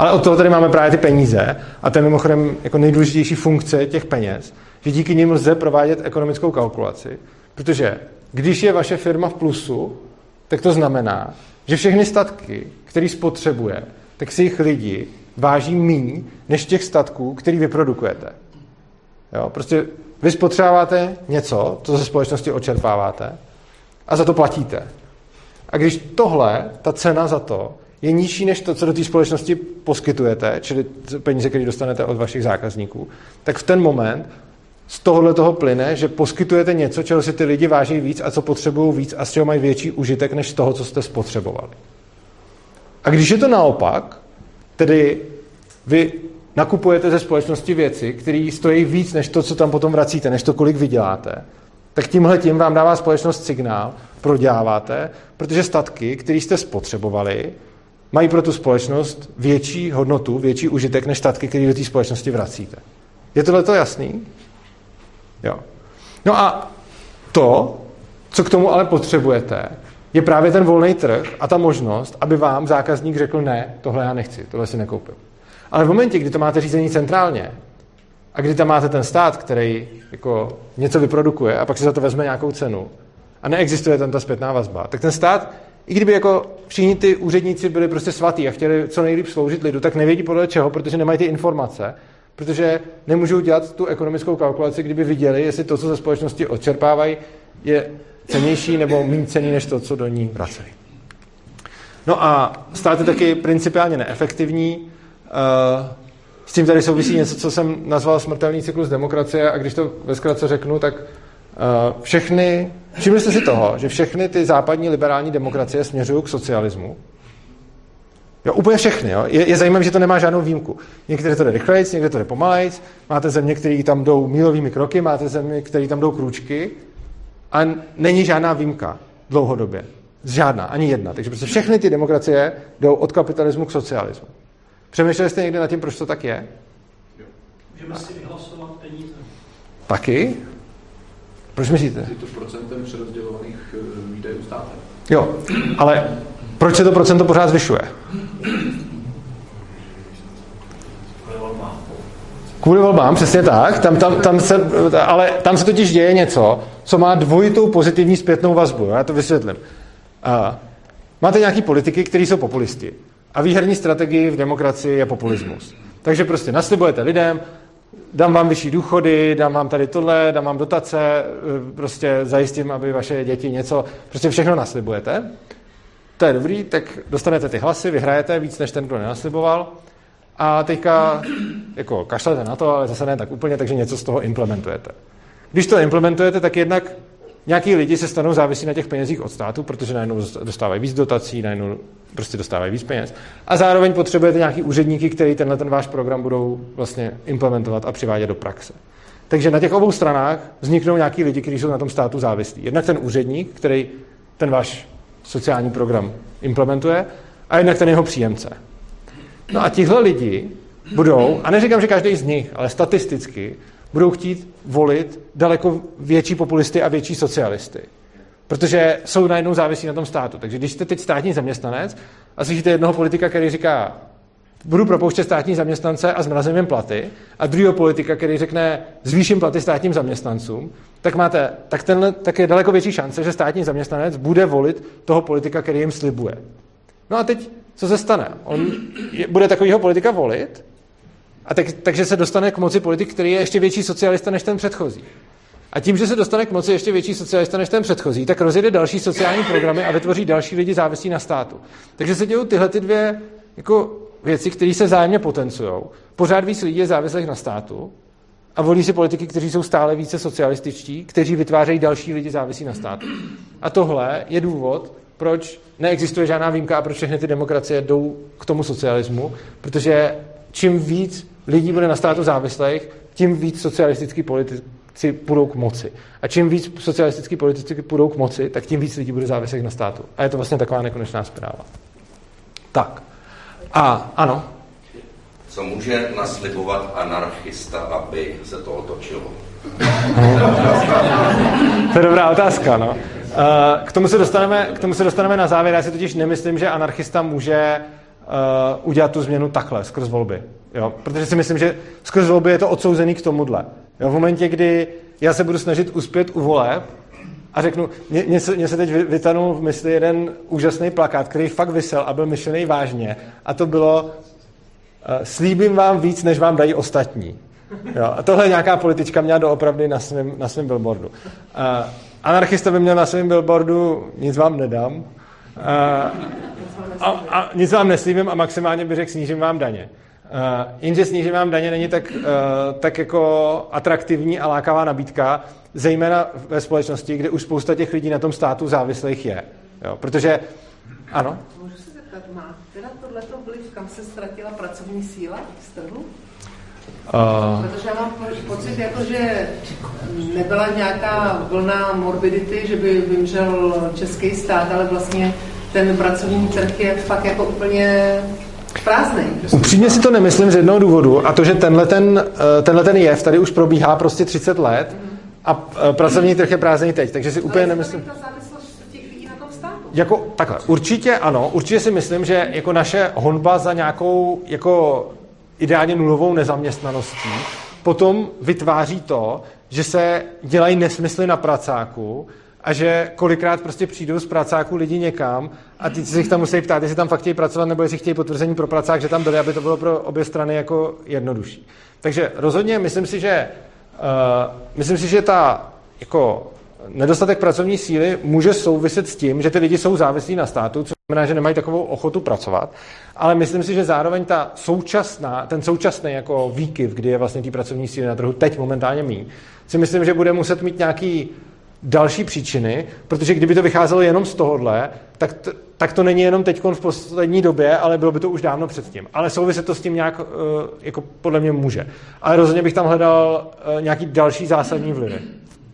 Ale od toho tady máme právě ty peníze a to je mimochodem jako nejdůležitější funkce těch peněz, že díky nim lze provádět ekonomickou kalkulaci, protože když je vaše firma v plusu, tak to znamená, že všechny statky, které spotřebuje, tak si jich lidi váží míň než těch statků, který vyprodukujete. Jo, prostě vy spotřebáváte něco, co ze společnosti očerpáváte a za to platíte. A když tohle, ta cena za to, je nižší než to, co do té společnosti poskytujete, čili peníze, které dostanete od vašich zákazníků, tak v ten moment z tohohle toho plyne, že poskytujete něco, čeho si ty lidi váží víc a co potřebují víc a z čeho mají větší užitek než z toho, co jste spotřebovali. A když je to naopak, tedy vy nakupujete ze společnosti věci, které stojí víc než to, co tam potom vracíte, než to, kolik vyděláte, tak tímhle tím vám dává společnost signál, proděláváte, protože statky, které jste spotřebovali, mají pro tu společnost větší hodnotu, větší užitek než statky, které do té společnosti vracíte. Je tohle to jasný? Jo. No a to, co k tomu ale potřebujete, je právě ten volný trh a ta možnost, aby vám zákazník řekl ne, tohle já nechci, tohle si nekoupím. Ale v momentě, kdy to máte řízení centrálně a kdy tam máte ten stát, který jako něco vyprodukuje a pak si za to vezme nějakou cenu a neexistuje tam ta zpětná vazba, tak ten stát i kdyby jako všichni ty úředníci byli prostě svatí a chtěli co nejlíp sloužit lidu, tak nevědí podle čeho, protože nemají ty informace, protože nemůžou dělat tu ekonomickou kalkulaci, kdyby viděli, jestli to, co ze společnosti odčerpávají, je cenější nebo méně cený než to, co do ní vracejí. No a stát je taky principiálně neefektivní. Eh, s tím tady souvisí něco, co jsem nazval smrtelný cyklus demokracie a když to ve zkratce řeknu, tak všechny, všimli jste si toho, že všechny ty západní liberální demokracie směřují k socialismu. Jo, úplně všechny. Jo. Je, je zajímavé, že to nemá žádnou výjimku. Některé to jde rychlejc, někde to jde pomalejc. Máte země, které tam jdou mílovými kroky, máte země, které tam jdou krůčky. A není žádná výjimka dlouhodobě. Žádná, ani jedna. Takže prostě všechny ty demokracie jdou od kapitalismu k socialismu. Přemýšleli jste někdy nad tím, proč to tak je? Můžeme si vyhlasovat peníze. Taky? Proč myslíte? Je to procentem přerozdělovaných eh, výdajů státem. Jo, ale proč se to procento pořád zvyšuje? Kvůli volbám, přesně tak. Tam, tam, tam se, ale tam se totiž děje něco, co má dvojitou pozitivní zpětnou vazbu. Já to vysvětlím. A máte nějaký politiky, kteří jsou populisti. A výherní strategii v demokracii je populismus. Takže prostě naslibujete lidem, dám vám vyšší důchody, dám vám tady tohle, dám vám dotace, eh, prostě zajistím, aby vaše děti něco, prostě všechno naslibujete. To je dobrý, tak dostanete ty hlasy, vyhrajete víc než ten, kdo nenasliboval. A teďka jako kašlete na to, ale zase ne tak úplně, takže něco z toho implementujete. Když to implementujete, tak jednak nějaký lidi se stanou závislí na těch penězích od státu, protože najednou dostávají víc dotací, najednou prostě dostávají víc peněz. A zároveň potřebujete nějaký úředníky, který tenhle ten váš program budou vlastně implementovat a přivádět do praxe. Takže na těch obou stranách vzniknou nějaký lidi, kteří jsou na tom státu závislí. Jednak ten úředník, který ten váš sociální program implementuje, a jednak ten jeho příjemce. No a tihle lidi budou, a neříkám, že každý z nich, ale statisticky, budou chtít volit daleko větší populisty a větší socialisty. Protože jsou najednou závislí na tom státu. Takže když jste teď státní zaměstnanec a slyšíte jednoho politika, který říká, budu propouštět státní zaměstnance a zmrazím jim platy, a druhého politika, který řekne, zvýším platy státním zaměstnancům, tak, máte, tak, tenhle, tak je daleko větší šance, že státní zaměstnanec bude volit toho politika, který jim slibuje. No a teď, co se stane? On je, bude takového politika volit a tak, takže se dostane k moci politik, který je ještě větší socialista než ten předchozí. A tím, že se dostane k moci ještě větší socialista než ten předchozí, tak rozjede další sociální programy a vytvoří další lidi závislí na státu. Takže se dějí tyhle ty dvě jako věci, které se zájemně potencují. Pořád víc lidí je závislých na státu a volí si politiky, kteří jsou stále více socialističtí, kteří vytvářejí další lidi závislí na státu. A tohle je důvod, proč neexistuje žádná výjimka a proč všechny ty demokracie jdou k tomu socialismu, protože čím víc lidí bude na státu závislých, tím víc socialistický politici půjdou k moci. A čím víc socialistický politici půjdou k moci, tak tím víc lidí bude závislých na státu. A je to vlastně taková nekonečná zpráva. Tak. A ano. Co může naslibovat anarchista, aby se to otočilo? to je dobrá otázka, no. Eh, k tomu, se dostaneme, k tomu se dostaneme na závěr. Já si totiž nemyslím, že anarchista může uh, udělat tu změnu takhle, skrz volby. Jo? Protože si myslím, že skrz volby je to odsouzený k tomuhle. Jo? V momentě, kdy já se budu snažit uspět u voleb a řeknu, mně se, se teď vytanul v mysli jeden úžasný plakát, který fakt vysel a byl myšlený vážně. A to bylo, uh, slíbím vám víc, než vám dají ostatní. Jo? A tohle nějaká politička měla doopravdy na svém na svém billboardu. Uh, anarchista by měl na svém billboardu nic vám nedám. A, a, a nic vám neslívím a maximálně by řekl snížím vám daně. Uh, jenže snížím vám daně není tak, uh, tak jako atraktivní a lákavá nabídka, zejména ve společnosti, kde už spousta těch lidí na tom státu závislých je. Jo, protože, ano? Můžu se zeptat, má teda tohleto vliv, kam se ztratila pracovní síla z trhu? Uh... Protože já mám pocit, jako, že nebyla nějaká vlna morbidity, že by vymřel český stát, ale vlastně ten pracovní trh je fakt jako úplně prázdný. Upřímně si to nemyslím z jednoho důvodu a to, že tenhle ten, eh, tenhle ten jev tady už probíhá prostě 30 let a eh, pracovní trh je prázdný teď, takže si úplně nemyslím. Jako takhle, určitě ano, určitě si myslím, že jako naše honba za nějakou jako ideálně nulovou nezaměstnaností, potom vytváří to, že se dělají nesmysly na pracáku a že kolikrát prostě přijdou z pracáků lidi někam a ty se jich tam musí ptát, jestli tam fakt chtějí pracovat nebo jestli chtějí potvrzení pro pracák, že tam byli, aby to bylo pro obě strany jako jednodušší. Takže rozhodně myslím si, že uh, myslím si, že ta jako nedostatek pracovní síly může souviset s tím, že ty lidi jsou závislí na státu, což znamená, že nemají takovou ochotu pracovat, ale myslím si, že zároveň ta současná, ten současný jako výkyv, kdy je vlastně ty pracovní síly na trhu teď momentálně mý, si myslím, že bude muset mít nějaký další příčiny, protože kdyby to vycházelo jenom z tohohle, tak, t- tak to není jenom teď v poslední době, ale bylo by to už dávno předtím. Ale souviset to s tím nějak, uh, jako podle mě může. Ale rozhodně bych tam hledal uh, nějaký další zásadní vlivy.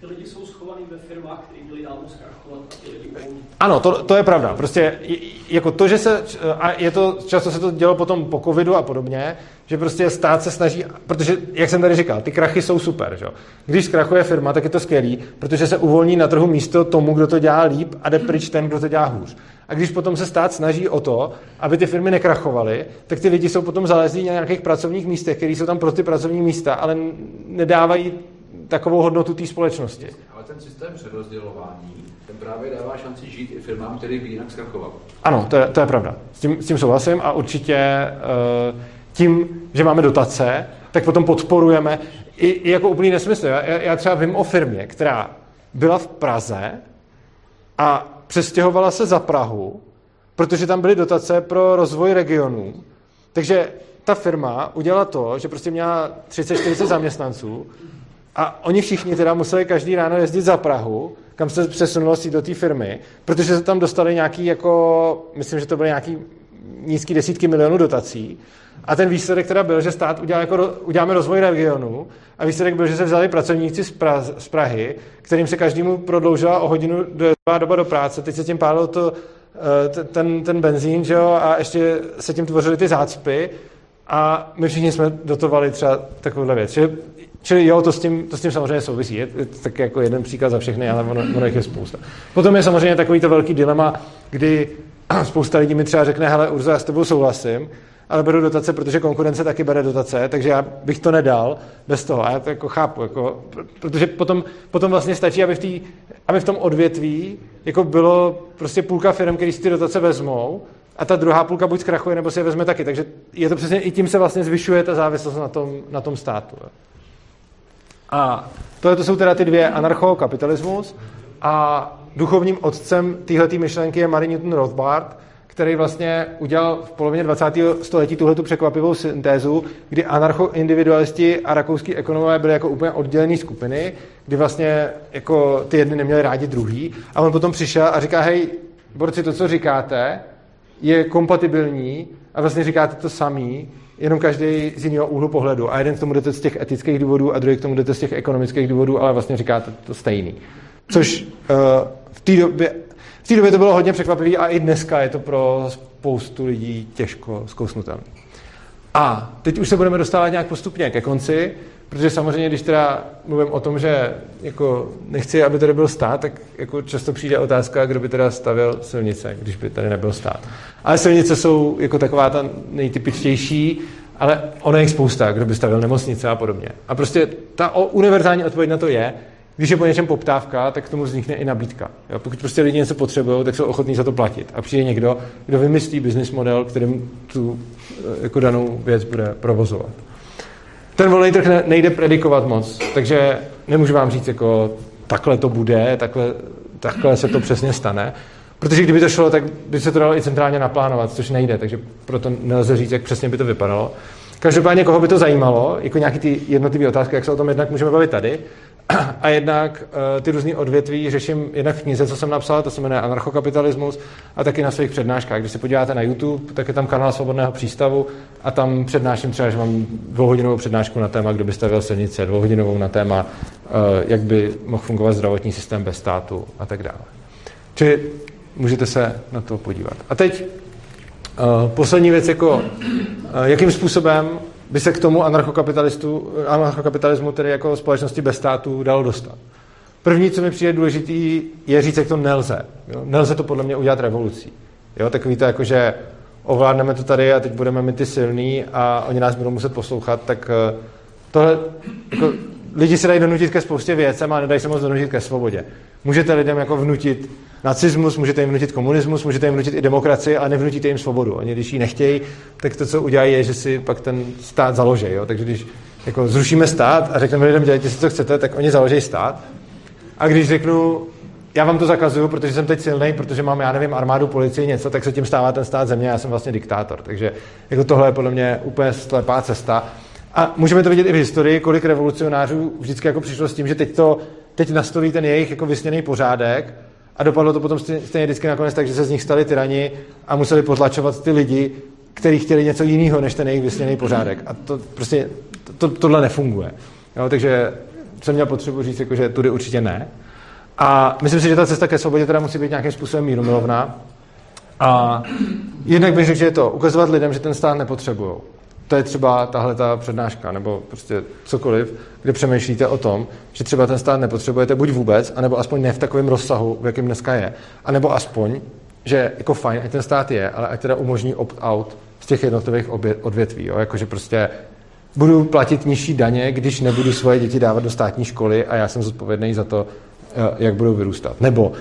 Ty lidi jsou schovaný ve firmách, které byly dávno zkrachovat a ty lidi ano, to, to je pravda. Prostě jako to, že se, a je to, často se to dělo potom po covidu a podobně, že prostě stát se snaží, protože, jak jsem tady říkal, ty krachy jsou super, že? Když zkrachuje firma, tak je to skvělý, protože se uvolní na trhu místo tomu, kdo to dělá líp a jde pryč ten, kdo to dělá hůř. A když potom se stát snaží o to, aby ty firmy nekrachovaly, tak ty lidi jsou potom zalezlí na nějakých pracovních místech, které jsou tam pro ty pracovní místa, ale nedávají takovou hodnotu té společnosti. Ale ten systém přerozdělování, ten právě dává šanci žít i firmám, které by jinak zkrachovaly. Ano, to je, to je pravda. S tím, s tím souhlasím a určitě uh, tím, že máme dotace, tak potom podporujeme i, i jako úplný nesmysl. Já, já třeba vím o firmě, která byla v Praze a přestěhovala se za Prahu, protože tam byly dotace pro rozvoj regionů. Takže ta firma udělala to, že prostě měla 30-40 zaměstnanců a oni všichni teda museli každý ráno jezdit za Prahu, kam se přesunulo sídlo té firmy, protože se tam dostali nějaký, jako, myslím, že to byly nějaký nízký desítky milionů dotací. A ten výsledek teda byl, že stát udělal jako, uděláme rozvoj regionu a výsledek byl, že se vzali pracovníci z, pra, z Prahy, kterým se každému prodloužila o hodinu dojezdová doba do práce. Teď se tím pálilo to, eh, ten, ten benzín, že jo, a ještě se tím tvořily ty zácpy a my všichni jsme dotovali třeba takovouhle věc. Čili, čili jo, to s, tím, to s tím samozřejmě souvisí. Je, je tak jako jeden příklad za všechny, ale ono, ono je spousta. Potom je samozřejmě takový to velký dilema, kdy spousta lidí mi třeba řekne, hele Urzo, já s tebou souhlasím, ale beru dotace, protože konkurence taky bere dotace, takže já bych to nedal bez toho. A já to jako chápu, jako, protože potom, potom vlastně stačí, aby v, tý, aby v tom odvětví jako bylo prostě půlka firm, který si ty dotace vezmou a ta druhá půlka buď zkrachuje, nebo si je vezme taky. Takže je to přesně, i tím se vlastně zvyšuje ta závislost na tom, na tom státu. A tohle to jsou teda ty dvě anarchokapitalismus a duchovním otcem téhleté myšlenky je Mary Newton Rothbard, který vlastně udělal v polovině 20. století tuhle překvapivou syntézu, kdy anarcho-individualisti a rakouský ekonomové byly jako úplně oddělené skupiny, kdy vlastně jako ty jedny neměly rádi druhý. A on potom přišel a říká, hej, borci, to, co říkáte, je kompatibilní a vlastně říkáte to samý, jenom každý z jiného úhlu pohledu. A jeden k tomu jdete z těch etických důvodů a druhý k tomu jdete z těch ekonomických důvodů, ale vlastně říkáte to stejný. Což uh, v té době, v té době to bylo hodně překvapivé a i dneska je to pro spoustu lidí těžko zkousnutelné. A teď už se budeme dostávat nějak postupně ke konci, protože samozřejmě, když teda mluvím o tom, že jako nechci, aby tady byl stát, tak jako často přijde otázka, kdo by teda stavil silnice, když by tady nebyl stát. Ale silnice jsou jako taková ta nejtypičtější, ale ono je spousta, kdo by stavil nemocnice a podobně. A prostě ta univerzální odpověď na to je, když je po něčem poptávka, tak k tomu vznikne i nabídka. Jo? Pokud prostě lidi něco potřebují, tak jsou ochotní za to platit. A přijde někdo, kdo vymyslí business model, kterým tu eh, jako danou věc bude provozovat. Ten volný trh nejde predikovat moc, takže nemůžu vám říct, jako takhle to bude, takhle, takhle se to přesně stane. Protože kdyby to šlo, tak by se to dalo i centrálně naplánovat, což nejde, takže proto nelze říct, jak přesně by to vypadalo. Každopádně, koho by to zajímalo, jako nějaký ty jednotlivé otázky, jak se o tom jednak můžeme bavit tady, a jednak uh, ty různé odvětví řeším jednak v knize, co jsem napsal, to se jmenuje Anarchokapitalismus, a taky na svých přednáškách. Když se podíváte na YouTube, tak je tam kanál Svobodného přístavu a tam přednáším třeba, že mám dvouhodinovou přednášku na téma, kdo by stavil silnice, dvouhodinovou na téma, uh, jak by mohl fungovat zdravotní systém bez státu a tak dále. Čili můžete se na to podívat. A teď uh, poslední věc, jako jakým způsobem by se k tomu anarchokapitalismu, tedy jako společnosti bez státu, dalo dostat. První, co mi přijde důležitý, je říct, jak to nelze. Jo? Nelze to podle mě udělat revolucí. Jo? Takový to jako, že ovládneme to tady a teď budeme my ty silný a oni nás budou muset poslouchat, tak eh, tohle, jako, lidi se dají donutit ke spoustě věcem a nedají se moc donutit ke svobodě. Můžete lidem jako vnutit nacismus, můžete jim vnutit komunismus, můžete jim vnutit i demokracii, ale nevnutíte jim svobodu. Oni, když ji nechtějí, tak to, co udělají, je, že si pak ten stát založí. Jo? Takže když jako zrušíme stát a řekneme lidem, dělejte si, co chcete, tak oni založí stát. A když řeknu, já vám to zakazuju, protože jsem teď silný, protože mám, já nevím, armádu, policii, něco, tak se tím stává ten stát země, já jsem vlastně diktátor. Takže jako tohle je podle mě úplně slepá cesta. A můžeme to vidět i v historii, kolik revolucionářů vždycky jako přišlo s tím, že teď to, teď nastolí ten jejich jako vysněný pořádek a dopadlo to potom stejně vždycky nakonec tak, že se z nich stali tyrani a museli potlačovat ty lidi, kteří chtěli něco jiného než ten jejich vysněný pořádek. A to prostě, to, to, tohle nefunguje. Jo, takže jsem měl potřebu říct, jako, že tudy určitě ne. A myslím si, že ta cesta ke svobodě teda musí být nějakým způsobem mírumilovná. A jednak bych řekl, že je to ukazovat lidem, že ten stát nepotřebují. To je třeba tahle ta přednáška, nebo prostě cokoliv, kde přemýšlíte o tom, že třeba ten stát nepotřebujete buď vůbec, anebo aspoň ne v takovém rozsahu, v jakém dneska je. A nebo aspoň, že jako fajn, ať ten stát je, ale ať teda umožní opt-out z těch jednotlivých odvětví. Jo? Jakože prostě budu platit nižší daně, když nebudu svoje děti dávat do státní školy a já jsem zodpovědný za to, eh, jak budou vyrůstat. Nebo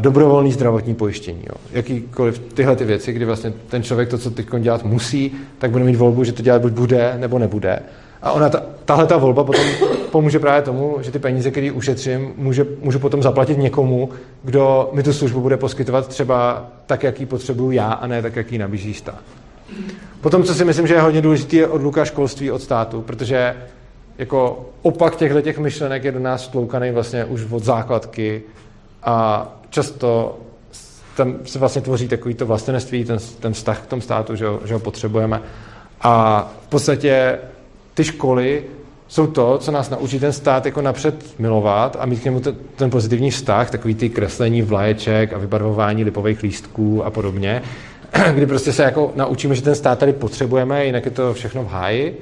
dobrovolný zdravotní pojištění. Jo. Jakýkoliv tyhle ty věci, kdy vlastně ten člověk to, co teď dělat musí, tak bude mít volbu, že to dělat buď bude, nebo nebude. A ona, ta, tahle ta volba potom pomůže právě tomu, že ty peníze, které ušetřím, může, můžu potom zaplatit někomu, kdo mi tu službu bude poskytovat třeba tak, jaký potřebuju já, a ne tak, jaký nabízí stát. Potom, co si myslím, že je hodně důležité, je odluka školství od státu, protože jako opak těchto těch myšlenek je do nás vtloukaný vlastně už od základky a často tam se vlastně tvoří takový to vlastenství, ten, ten vztah k tomu státu, že ho, že ho potřebujeme. A v podstatě ty školy jsou to, co nás naučí ten stát jako napřed milovat a mít k němu ten, ten pozitivní vztah, takový ty kreslení vlaječek a vybarvování lipových lístků a podobně. kdy prostě se jako naučíme, že ten stát tady potřebujeme, jinak je to všechno v háji.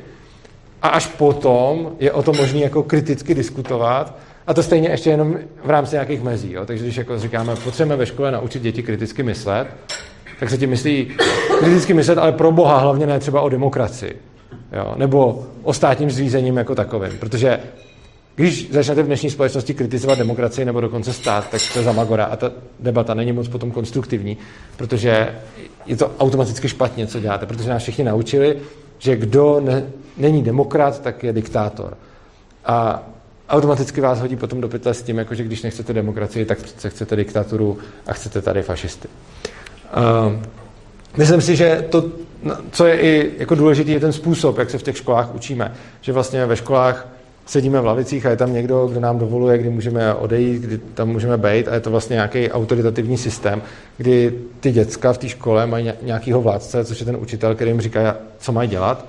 A až potom je o tom možné jako kriticky diskutovat a to stejně ještě jenom v rámci nějakých mezí. Jo? Takže když jako říkáme, potřebujeme ve škole naučit děti kriticky myslet, tak se tím myslí kriticky myslet, ale pro Boha hlavně ne třeba o demokracii. Jo? Nebo o státním zřízením jako takovým. Protože když začnete v dnešní společnosti kritizovat demokracii nebo dokonce stát, tak to je zamagora a ta debata není moc potom konstruktivní, protože je to automaticky špatně, co děláte, protože nás všichni naučili, že kdo ne, není demokrat, tak je diktátor. A automaticky vás hodí potom do pytle s tím, jako že když nechcete demokracii, tak přece chcete diktaturu a chcete tady fašisty. Uh, myslím si, že to, co je i jako důležitý, je ten způsob, jak se v těch školách učíme. Že vlastně ve školách sedíme v lavicích a je tam někdo, kdo nám dovoluje, kdy můžeme odejít, kdy tam můžeme být a je to vlastně nějaký autoritativní systém, kdy ty děcka v té škole mají nějakýho vládce, což je ten učitel, který jim říká, co mají dělat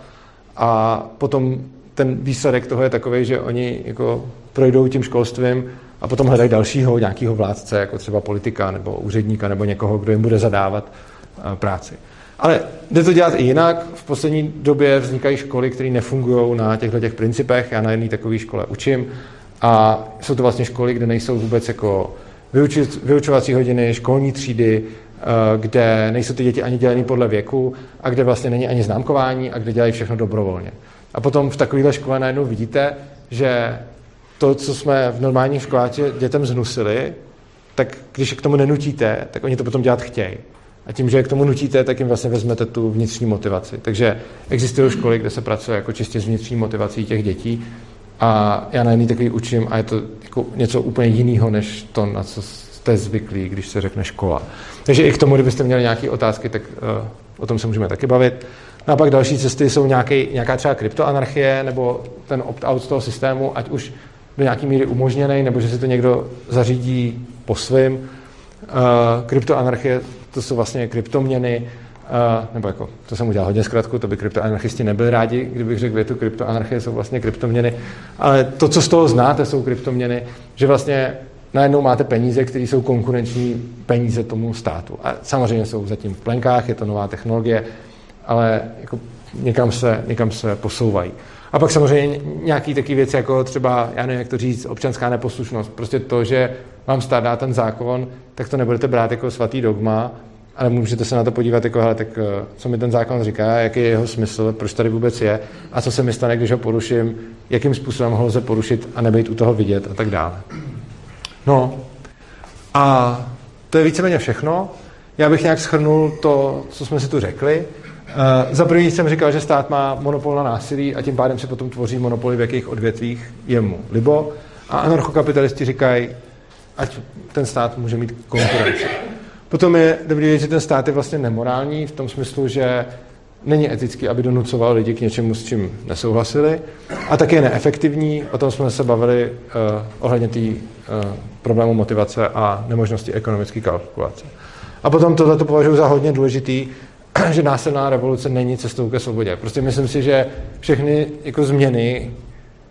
a potom ten výsledek toho je takový, že oni jako projdou tím školstvím a potom hledají dalšího nějakého vládce, jako třeba politika nebo úředníka nebo někoho, kdo jim bude zadávat eh, práci. Ale jde to dělat i jinak. V poslední době vznikají školy, které nefungují na těchto těch principech. Já na jedné takové škole učím a jsou to vlastně školy, kde nejsou vůbec jako vyučovací hodiny, školní třídy, eh, kde nejsou ty děti ani dělené podle věku a kde vlastně není ani známkování a kde dělají všechno dobrovolně. A potom v takovéhle škole najednou vidíte, že to, co jsme v normálních školách dětem znusili, tak když k tomu nenutíte, tak oni to potom dělat chtějí. A tím, že je k tomu nutíte, tak jim vlastně vezmete tu vnitřní motivaci. Takže existují školy, kde se pracuje jako čistě s vnitřní motivací těch dětí. A já na jedný takový učím a je to jako něco úplně jiného, než to, na co jste zvyklí, když se řekne škola. Takže i k tomu, kdybyste měli nějaké otázky, tak uh, o tom se můžeme taky bavit. No a pak další cesty jsou nějaký, nějaká třeba kryptoanarchie nebo ten opt-out z toho systému, ať už do nějaké míry umožněný, nebo že si to někdo zařídí po svým. Uh, kryptoanarchie to jsou vlastně kryptoměny, uh, nebo jako, to jsem udělal hodně zkrátku, to by kryptoanarchisti nebyli rádi, kdybych řekl větu, kryptoanarchie jsou vlastně kryptoměny, ale to, co z toho znáte, jsou kryptoměny, že vlastně najednou máte peníze, které jsou konkurenční peníze tomu státu. A samozřejmě jsou zatím v plenkách, je to nová technologie, ale jako někam se, někam se posouvají. A pak samozřejmě nějaký taky věci, jako třeba, já nevím, jak to říct, občanská neposlušnost. Prostě to, že vám stát dá ten zákon, tak to nebudete brát jako svatý dogma, ale můžete se na to podívat jako, hele, tak eh, co mi ten zákon říká, jaký je jeho smysl, proč tady vůbec je a co se mi stane, když ho poruším, jakým způsobem ho lze porušit a nebejt u toho vidět a tak dále. No A to je víceméně všechno. Já bych nějak schrnul to, co jsme si tu řekli. Uh, za první jsem říkal, že stát má monopol na násilí a tím pádem si potom tvoří monopoly v jakých odvětvích je mu libo. A anarchokapitalisti říkají, ať ten stát může mít konkurenci. Potom je dobrý vědět, že ten stát je vlastně nemorální v tom smyslu, že není etický, aby donucoval lidi k něčemu, s čím nesouhlasili. A také je neefektivní, o tom jsme se bavili uh, ohledně té uh, problému motivace a nemožnosti ekonomické kalkulace. A potom tohle to považuji za hodně důležitý, že násilná revoluce není cestou ke svobodě. Prostě myslím si, že všechny jako změny,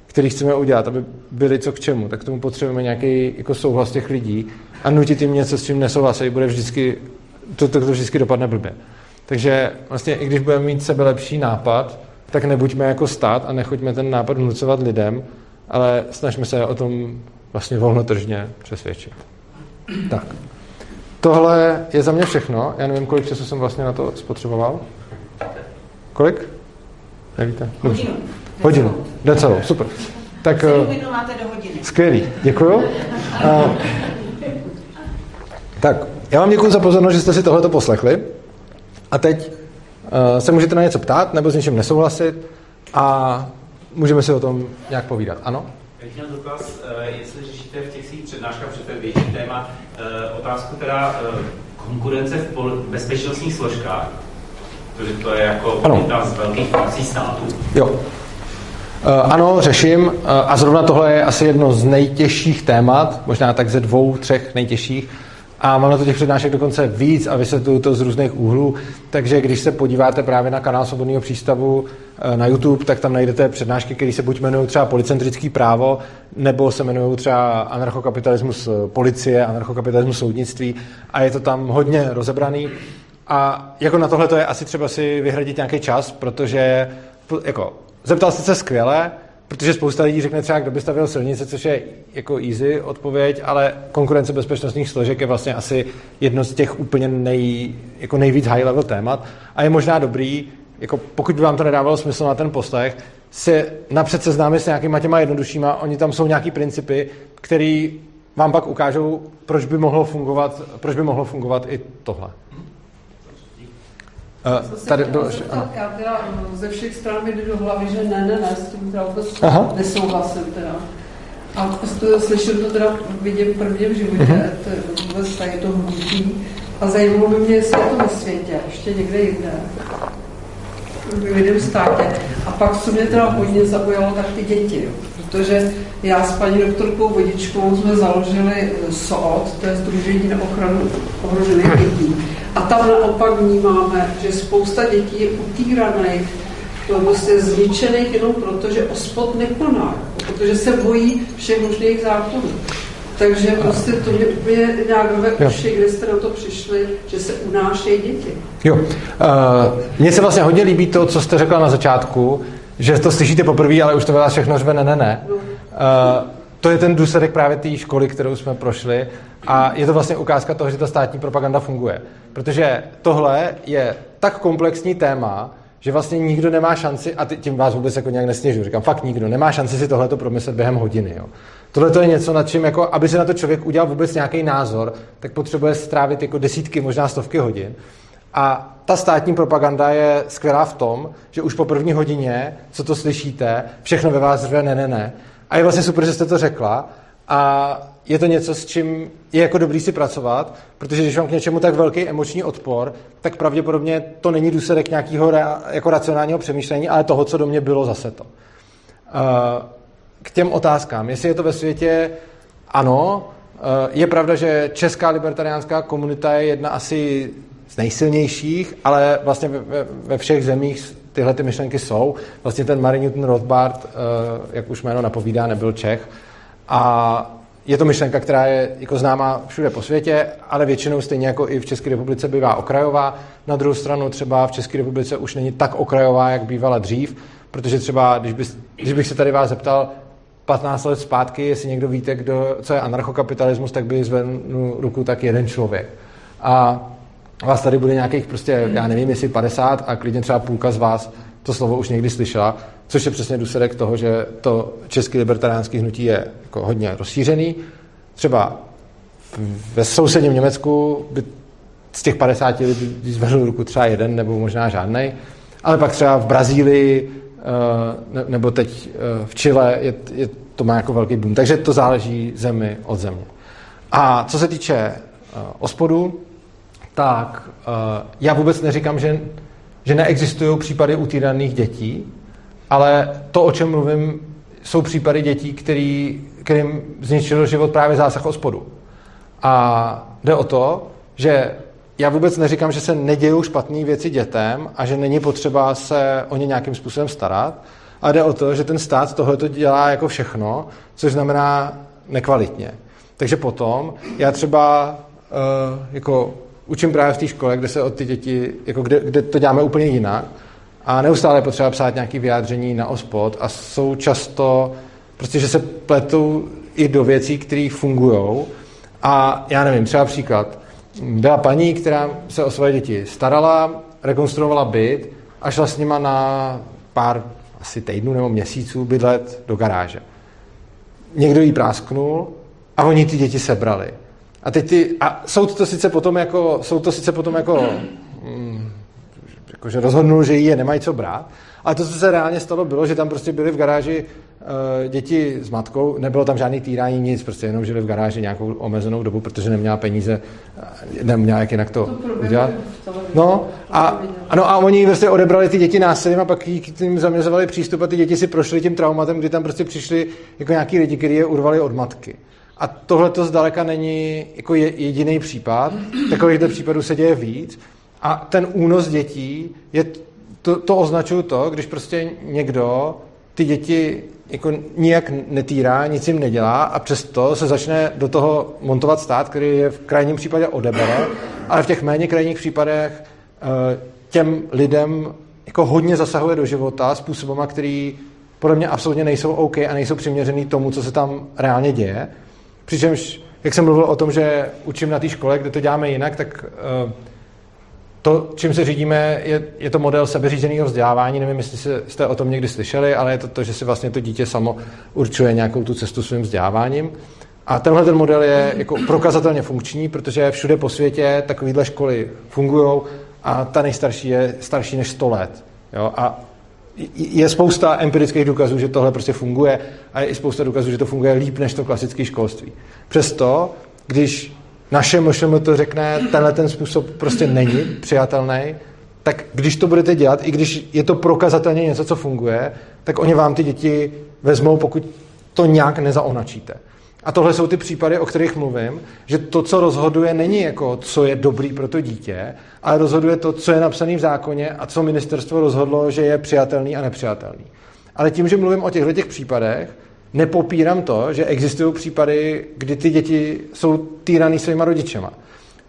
které chceme udělat, aby byly co k čemu, tak tomu potřebujeme nějaký jako souhlas těch lidí a nutit jim něco, s čím nesouhlasí, bude vždycky, to, to, to vždycky dopadne blbě. Takže vlastně i když budeme mít sebe lepší nápad, tak nebuďme jako stát a nechoďme ten nápad vnucovat lidem, ale snažme se o tom vlastně volnotržně přesvědčit. Tak. Tohle je za mě všechno. Já nevím, kolik času jsem vlastně na to spotřeboval. Kolik? Nevíte? Hodinu. Hodinu. Jde celou, super. Tak, hodinu máte do hodiny. Skvělý, děkuju. Uh, tak, já vám děkuji za pozornost, že jste si tohleto poslechli. A teď uh, se můžete na něco ptát nebo s něčím nesouhlasit a můžeme si o tom nějak povídat. Ano? Já měl dotaz, uh, jestli řešíte v těch svých přednáškách, protože to je větší téma, uh, otázku teda konkurence v bezpečnostních složkách, protože to je jako jedna z velkých praxí států. Jo. Ano, řeším a zrovna tohle je asi jedno z nejtěžších témat, možná tak ze dvou, třech nejtěžších, a mám na to těch přednášek dokonce víc a vysvětluju to z různých úhlů, takže když se podíváte právě na kanál Svobodného přístavu eh, na YouTube, tak tam najdete přednášky, které se buď jmenují třeba policentrický právo, nebo se jmenují třeba anarchokapitalismus eh, policie, anarchokapitalismus soudnictví a je to tam hodně rozebraný. A jako na tohle to je asi třeba si vyhradit nějaký čas, protože jako, zeptal jste se skvěle, Protože spousta lidí řekne třeba, kdo by stavil silnice, což je jako easy odpověď, ale konkurence bezpečnostních složek je vlastně asi jedno z těch úplně nej, jako nejvíc high level témat a je možná dobrý, jako pokud by vám to nedávalo smysl na ten poslech, se napřed seznámit s nějakýma těma jednoduššíma, oni tam jsou nějaký principy, který vám pak ukážou, proč by mohlo fungovat, proč by mohlo fungovat i tohle. Uh, tady do, ano. Já teda ze všech stran mi jde do hlavy, že ne, ne, ne, s tím teda vůbec nesouhlasím teda. A prostě slyším to teda, vidím prvně v životě, uh-huh. to vůbec tady to hnutí. A zajímalo by mě, jestli je to ve světě, ještě někde jinde. V jiném státě. A pak, co mě teda hodně zaujalo, tak ty děti. Jo. Protože já s paní doktorkou Vodičkou jsme založili SOT, to je Združení na ochranu ohrožených dětí. A tam naopak vnímáme, že spousta dětí je utíraných, prostě zničených jenom proto, že ospod nekoná, protože se bojí všech možných zákonů. Takže prostě to mě úplně nějak ve uši, kde jste na to přišli, že se unášejí děti. Jo. Uh, mně se vlastně hodně líbí to, co jste řekla na začátku, že to slyšíte poprvé, ale už to vás všechno řve ne, ne, ne. Uh, to je ten důsledek právě té školy, kterou jsme prošli a je to vlastně ukázka toho, že ta státní propaganda funguje. Protože tohle je tak komplexní téma, že vlastně nikdo nemá šanci, a tím vás vůbec jako nějak nesněžu, říkám, fakt nikdo nemá šanci si tohle promyslet během hodiny. Jo. Tohle to je něco, nad čím, jako, aby se na to člověk udělal vůbec nějaký názor, tak potřebuje strávit jako desítky, možná stovky hodin. A ta státní propaganda je skvělá v tom, že už po první hodině, co to slyšíte, všechno ve vás řve ne, ne, ne. A je vlastně super, že jste to řekla. A je to něco, s čím je jako dobrý si pracovat, protože když mám k něčemu tak velký emoční odpor, tak pravděpodobně to není důsledek nějakého jako racionálního přemýšlení, ale toho, co do mě bylo zase to. K těm otázkám. Jestli je to ve světě, ano, je pravda, že česká libertariánská komunita je jedna asi nejsilnějších, ale vlastně ve, ve všech zemích tyhle ty myšlenky jsou. Vlastně ten Mary Newton Rothbard, jak už jméno napovídá, nebyl Čech, a je to myšlenka, která je jako známá všude po světě, ale většinou stejně jako i v České republice bývá okrajová. Na druhou stranu třeba v České republice už není tak okrajová, jak bývala dřív, protože třeba, když, bys, když bych se tady vás zeptal 15 let zpátky, jestli někdo víte, kdo, co je anarchokapitalismus, tak by zvednul ruku tak jeden člověk. A vás tady bude nějakých prostě, já nevím, jestli 50 a klidně třeba půlka z vás to slovo už někdy slyšela, což je přesně důsledek toho, že to český libertariánský hnutí je jako hodně rozšířený. Třeba ve sousedním Německu by z těch 50 lidí zvedl ruku třeba jeden nebo možná žádný, ale pak třeba v Brazílii eh, nebo teď eh, v Chile je, je, to má jako velký boom. Takže to záleží zemi od země. A co se týče uh, ospodu, tak uh, já vůbec neříkám, že, že neexistují případy utýraných dětí, ale to, o čem mluvím, jsou případy dětí, který, kterým zničil život právě zásah ospodu. A jde o to, že já vůbec neříkám, že se nedějou špatné věci dětem a že není potřeba se o ně nějakým způsobem starat, a jde o to, že ten stát tohle to dělá jako všechno, což znamená nekvalitně. Takže potom já třeba uh, jako učím právě v té škole, kde se od ty děti, jako kde, kde to děláme úplně jinak a neustále je potřeba psát nějaké vyjádření na ospod a jsou často, prostě, že se pletou i do věcí, které fungují a já nevím, třeba příklad. Byla paní, která se o své děti starala, rekonstruovala byt a šla s nima na pár asi týdnů nebo měsíců bydlet do garáže. Někdo jí prásknul a oni ty děti sebrali. A teď ty, a soud to sice potom jako, soud to sice potom jako, mm, jako že rozhodnul, že jí je nemají co brát, ale to, co se reálně stalo, bylo, že tam prostě byly v garáži uh, děti s matkou, nebylo tam žádný týrání, nic, prostě jenom žili v garáži nějakou omezenou dobu, protože neměla peníze, eh, neměla jak jinak to, to udělat. No a, ano, a oni prostě odebrali ty děti násilím a pak jim zaměřovali přístup a ty děti si prošly tím traumatem, kdy tam prostě přišli jako nějaký lidi, kteří je urvali od matky. A tohle to zdaleka není jako jediný případ. Takovýchto případů se děje víc. A ten únos dětí je to, to označuju to, když prostě někdo ty děti jako nijak netýrá, nic jim nedělá a přesto se začne do toho montovat stát, který je v krajním případě odebere, ale v těch méně krajních případech eh, těm lidem jako hodně zasahuje do života způsobama, který podle mě absolutně nejsou OK a nejsou přiměřený tomu, co se tam reálně děje. Přičemž, jak jsem mluvil o tom, že učím na té škole, kde to děláme jinak, tak uh, to, čím se řídíme, je, je to model sebeřízeného vzdělávání. Nevím, jestli jste o tom někdy slyšeli, ale je to to, že si vlastně to dítě samo určuje nějakou tu cestu svým vzděláváním. A tenhle ten model je jako prokazatelně funkční, protože všude po světě takovéhle školy fungují a ta nejstarší je starší než 100 let. Jo? A je spousta empirických důkazů, že tohle prostě funguje a je i spousta důkazů, že to funguje líp než to klasické školství. Přesto, když naše MŠM to řekne, tenhle ten způsob prostě není přijatelný, tak když to budete dělat, i když je to prokazatelně něco, co funguje, tak oni vám ty děti vezmou, pokud to nějak nezaonačíte. A tohle jsou ty případy, o kterých mluvím, že to, co rozhoduje, není jako, co je dobrý pro to dítě, ale rozhoduje to, co je napsané v zákoně a co ministerstvo rozhodlo, že je přijatelný a nepřijatelný. Ale tím, že mluvím o těchto těch případech, nepopírám to, že existují případy, kdy ty děti jsou týraný svýma rodičema.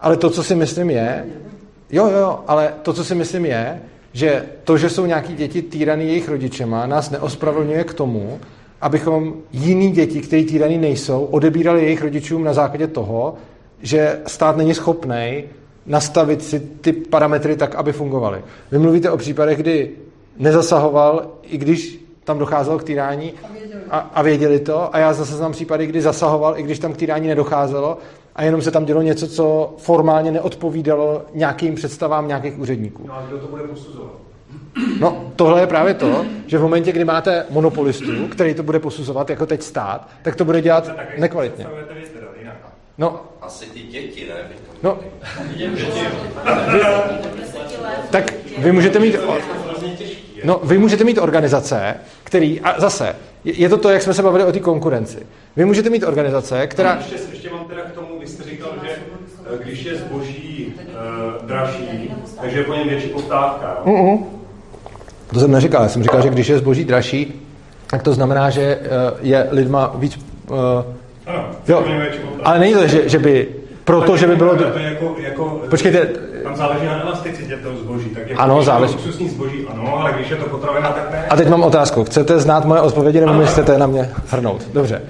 Ale to, co si myslím je, jo, jo, ale to, co si myslím je, že to, že jsou nějaký děti týraný jejich rodičema, nás neospravedlňuje k tomu, abychom jiný děti, které týraný nejsou, odebírali jejich rodičům na základě toho, že stát není schopný nastavit si ty parametry tak, aby fungovaly. Vy mluvíte o případech, kdy nezasahoval, i když tam docházelo k týrání a, a věděli to. A já zase znám případy, kdy zasahoval, i když tam k týrání nedocházelo a jenom se tam dělo něco, co formálně neodpovídalo nějakým představám nějakých úředníků. No a kdo to bude posuzovat? No, tohle je právě to, že v momentě, kdy máte monopolistu, který to bude posuzovat jako teď stát, tak to bude dělat nekvalitně. No, asi ty děti, ne? No, tak vy můžete mít No, vy můžete mít organizace, který, a zase, je to to, jak jsme se bavili o té konkurenci. Vy můžete mít organizace, která... Ještě, ještě mám teda k tomu, vy jste říkal, že eh, když je zboží uh, dražší, takže je po něm větší poptávka. Uh-uh. To jsem neříkal, já jsem říkal, že když je zboží dražší, tak to znamená, že uh, je lidma víc... Uh, ano, jo, ale není to, že, že by proto, že by bylo... To je jako, jako, Počkejte, tam záleží na elasticitě toho zboží. Tak jako ano, záleží. Luxusní zboží, ano, ale když je to potravina, tak ne. A teď mám otázku. Chcete znát moje odpovědi, nebo mi chcete na mě hrnout? Dobře.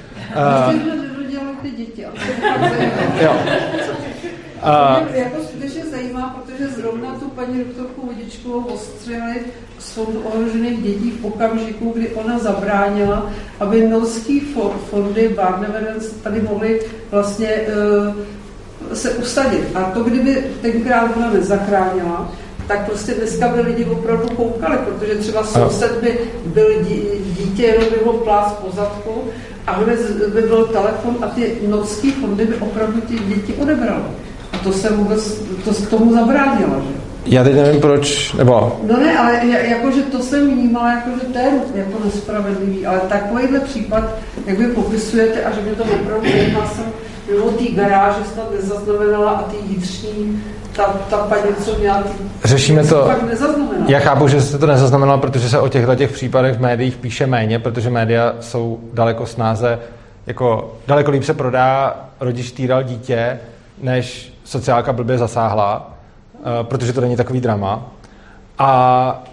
Uh, ty děti. jo. Uh, mě jako skutečně zajímá, protože zrovna tu paní doktorku Vodičkovou ostřeli z fondu ohrožených dětí v okamžiku, kdy ona zabránila, aby milský fondy Barneverence tady mohly vlastně uh, se usadit. A to, kdyby tenkrát ona nezachránila, tak prostě dneska by lidi opravdu koukali, protože třeba soused by byl dítě, jenom by ho plás po zadku a hned by byl telefon a ty noční fondy by opravdu ty děti odebralo. A to se vůbec, to tomu zabránilo, že? Já teď nevím proč, nebo... No ne, ale jakože to jsem vnímala, jakože to je jako nespravedlivý, ale takovýhle případ, jak vy popisujete a že by to opravdu já jsem mimo té garáže snad nezaznamenala a ty vnitřní ta, ta paní, co měla ty, Řešíme to. Já chápu, že jste to nezaznamenala, protože se o těchto těch případech v médiích píše méně, protože média jsou daleko snáze, jako daleko líp se prodá rodič týral dítě, než sociálka blbě zasáhla, protože to není takový drama. A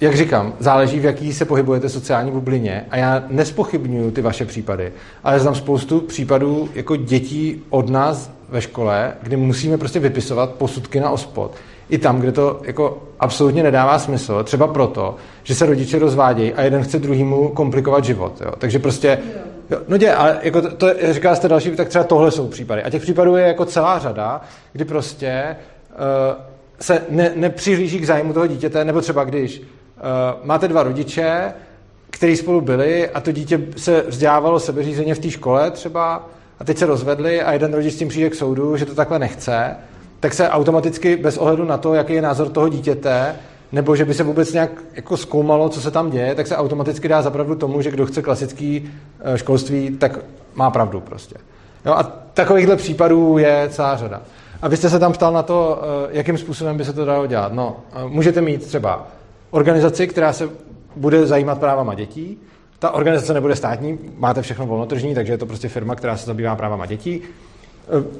jak říkám, záleží, v jaký se pohybujete sociální bublině a já nespochybnuju ty vaše případy, ale znám spoustu případů jako dětí od nás ve škole, kdy musíme prostě vypisovat posudky na ospod. I tam, kde to jako absolutně nedává smysl, třeba proto, že se rodiče rozvádějí a jeden chce druhýmu komplikovat život. Jo. Takže prostě, jo, no dě, ale jako to, to říká jste další, tak třeba tohle jsou případy. A těch případů je jako celá řada, kdy prostě se ne, nepřihlíží k zájmu toho dítěte, nebo třeba když uh, máte dva rodiče, kteří spolu byli a to dítě se vzdělávalo sebeřízeně v té škole třeba a teď se rozvedli a jeden rodič s tím přijde k soudu, že to takhle nechce, tak se automaticky bez ohledu na to, jaký je názor toho dítěte, nebo že by se vůbec nějak jako zkoumalo, co se tam děje, tak se automaticky dá zapravdu tomu, že kdo chce klasický eh, školství, tak má pravdu prostě. Jo, a takovýchhle případů je celá řada. A vy jste se tam ptal na to, eh, jakým způsobem by se to dalo dělat. No, eh, můžete mít třeba organizaci, která se bude zajímat právama dětí. Ta organizace nebude státní, máte všechno volnotržní, takže je to prostě firma, která se zabývá právama dětí.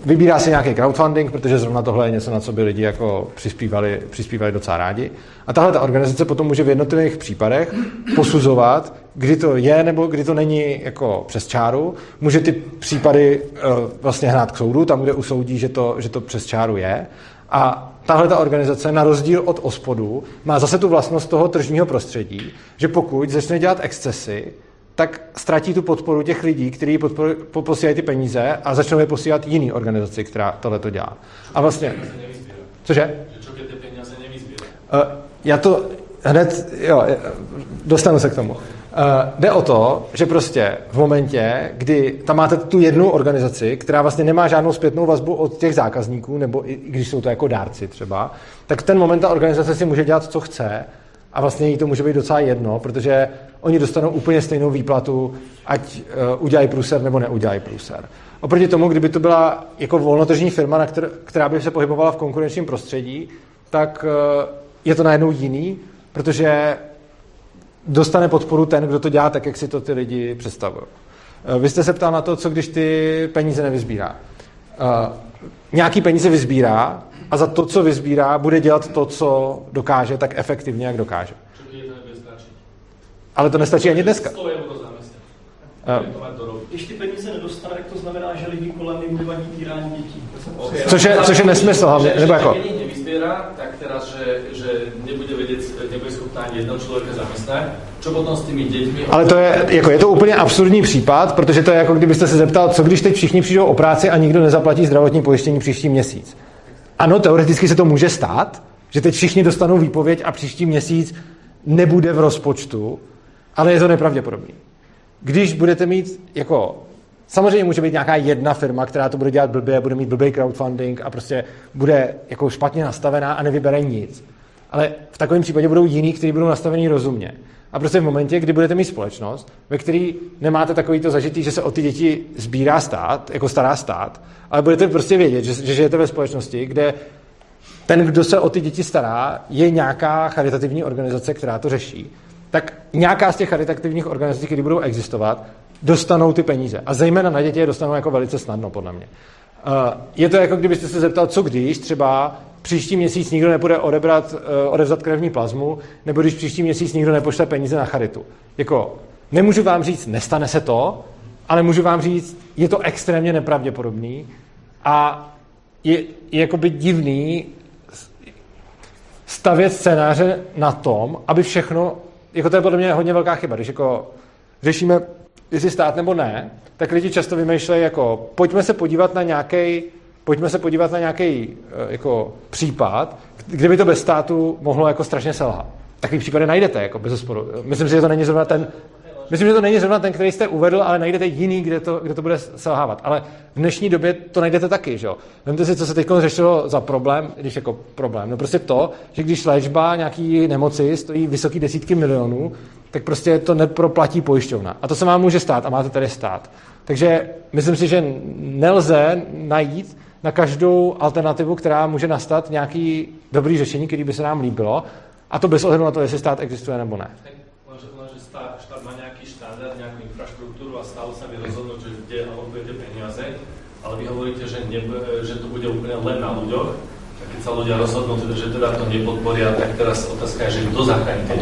Vybírá si nějaký crowdfunding, protože zrovna tohle je něco, na co by lidi jako přispívali, přispívali docela rádi. A tahle ta organizace potom může v jednotlivých případech posuzovat, kdy to je nebo kdy to není jako přes čáru. Může ty případy uh, vlastně hnát k soudu, tam, kde usoudí, že to, že to přes čáru je. A tahle ta organizace, na rozdíl od ospodu, má zase tu vlastnost toho tržního prostředí, že pokud začne dělat excesy, tak ztratí tu podporu těch lidí, kteří posílají ty peníze a začnou je posílat jiný organizaci, která tohle to dělá. A vlastně... Cože? Uh, já to hned, jo, dostanu se k tomu. Uh, jde o to, že prostě v momentě, kdy tam máte tu jednu organizaci, která vlastně nemá žádnou zpětnou vazbu od těch zákazníků, nebo i když jsou to jako dárci třeba, tak ten moment ta organizace si může dělat, co chce a vlastně jí to může být docela jedno, protože oni dostanou úplně stejnou výplatu, ať uh, udělají průser nebo neudělají průser. Oproti tomu, kdyby to byla jako volnotržní firma, na kter- která by se pohybovala v konkurenčním prostředí, tak uh, je to najednou jiný, protože dostane podporu ten, kdo to dělá tak, jak si to ty lidi představují. Uh, vy jste se ptal na to, co když ty peníze nevyzbírá. Uh, nějaký peníze vyzbírá a za to, co vyzbírá, bude dělat to, co dokáže, tak efektivně, jak dokáže. Ale to nestačí ani dneska. Když ty peníze nedostane, tak to znamená, že lidi kolem jim nevadí týrání dětí. Což je, což je nesmysl hlavně, nebo jako... nevyzbiera, tak teraz, že, že nebude vědět, nebude schopná ani jednoho člověka zaměstnat, co potom s těmi dětmi... Ale to je, jako je to úplně absurdní případ, protože to je jako kdybyste se zeptal, co když teď všichni přijdou o práci a nikdo nezaplatí zdravotní pojištění příští měsíc. Ano, teoreticky se to může stát, že teď všichni dostanou výpověď a příští měsíc nebude v rozpočtu, ale je to nepravděpodobný. Když budete mít jako Samozřejmě může být nějaká jedna firma, která to bude dělat blbě, bude mít blbý crowdfunding a prostě bude jako špatně nastavená a nevybere nic. Ale v takovém případě budou jiní, kteří budou nastavení rozumně. A prostě v momentě, kdy budete mít společnost, ve které nemáte takový to zažitý, že se o ty děti sbírá stát, jako stará stát, ale budete prostě vědět, že, že žijete ve společnosti, kde ten, kdo se o ty děti stará, je nějaká charitativní organizace, která to řeší, tak nějaká z těch charitativních organizací, které budou existovat, dostanou ty peníze. A zejména na děti je dostanou jako velice snadno, podle mě. Eh, je to jako kdybyste se zeptal, co když třeba příští měsíc nikdo nepůjde odebrat, eh, odevzat krevní plazmu, nebo když příští měsíc nikdo nepošle peníze na charitu. Jako, nemůžu vám říct, nestane se to, ale můžu vám říct, je to extrémně nepravděpodobný a je, je jakoby divný stavět scénáře na tom, aby všechno, jako to je podle mě hodně velká chyba, když jako řešíme, jestli stát nebo ne, tak lidi často vymýšlejí jako, pojďme se podívat na nějaký pojďme se podívat na nějaký jako případ, kdyby to bez státu mohlo jako strašně selhat. Takový případy najdete, jako bez sporu. Myslím si, že to není zrovna ten, Myslím, že to není zrovna ten, který jste uvedl, ale najdete jiný, kde to, kde to bude selhávat. Ale v dnešní době to najdete taky, že jo. Vemte si, co se teď řešilo za problém, když jako problém. No prostě to, že když léčba nějaký nemoci stojí vysoký desítky milionů, tak prostě to neproplatí pojišťovna. A to se vám může stát a máte tady stát. Takže myslím si, že nelze najít na každou alternativu, která může nastat nějaký dobrý řešení, který by se nám líbilo, a to bez ohledu na to, jestli stát existuje nebo ne. štát má nějaký štandard, nějakou infraštrukturu a stále sa vy rozhodnúť, že kde alokujete peniaze, ale vy hovoríte, že, ne, že to bude úplně len na ľuďoch, a keď sa ľudia rozhodnú, že teda to nepodporia, tak teraz otázka je, že kdo zachrání ty.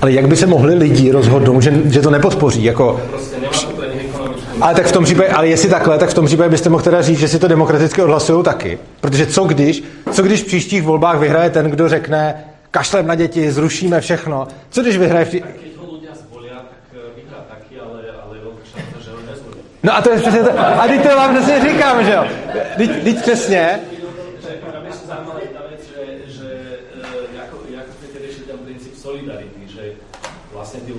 Ale jak by se mohli lidi rozhodnout, že, že to nepodpoří? Jako... Prostě nemá to ale tak v tom případě, ale jestli takhle, tak v tom případě byste mohl teda říct, že si to demokraticky odhlasují taky. Protože co když, co když v příštích volbách vyhraje ten, kdo řekne, kašlem na děti, zrušíme všechno. Co když vyhraje v tý... No a to je přesně to. A teď to vám přesně říkám, že jo. Teď, teď přesně.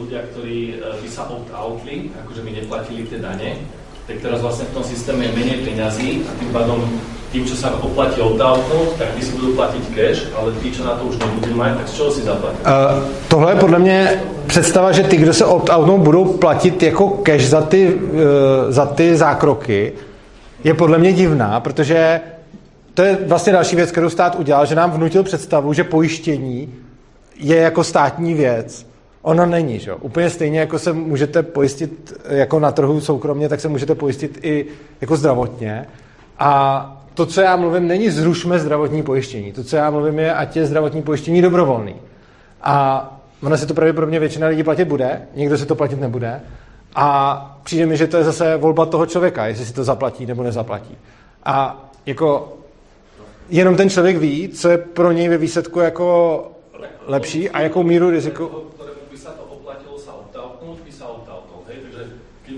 Ľudia, ktorí by sa opt-outli, akože by neplatili tie dane, tak teraz vlastne v tom systéme je menej peňazí a tým pádom tým, čo sa oplatí opt-outnúť, tak tí si budú platiť cash, ale tí, čo na to už nebudú mať, tak z čeho si zaplatí? Uh, tohle je podle mě představa, že ty, kdo se opt-outnou, budou platit jako cash za ty, uh, za ty zákroky, je podle mě divná, protože to je vlastně další věc, kterou stát udělal, že nám vnutil představu, že pojištění je jako státní věc. Ono není, že? Úplně stejně, jako se můžete pojistit jako na trhu soukromně, tak se můžete pojistit i jako zdravotně. A to, co já mluvím, není zrušme zdravotní pojištění. To, co já mluvím, je, ať je zdravotní pojištění dobrovolný. A ono se to pravděpodobně většina lidí platit bude, někdo se to platit nebude. A přijde mi, že to je zase volba toho člověka, jestli si to zaplatí nebo nezaplatí. A jako jenom ten člověk ví, co je pro něj ve výsledku jako lepší a jakou míru riziku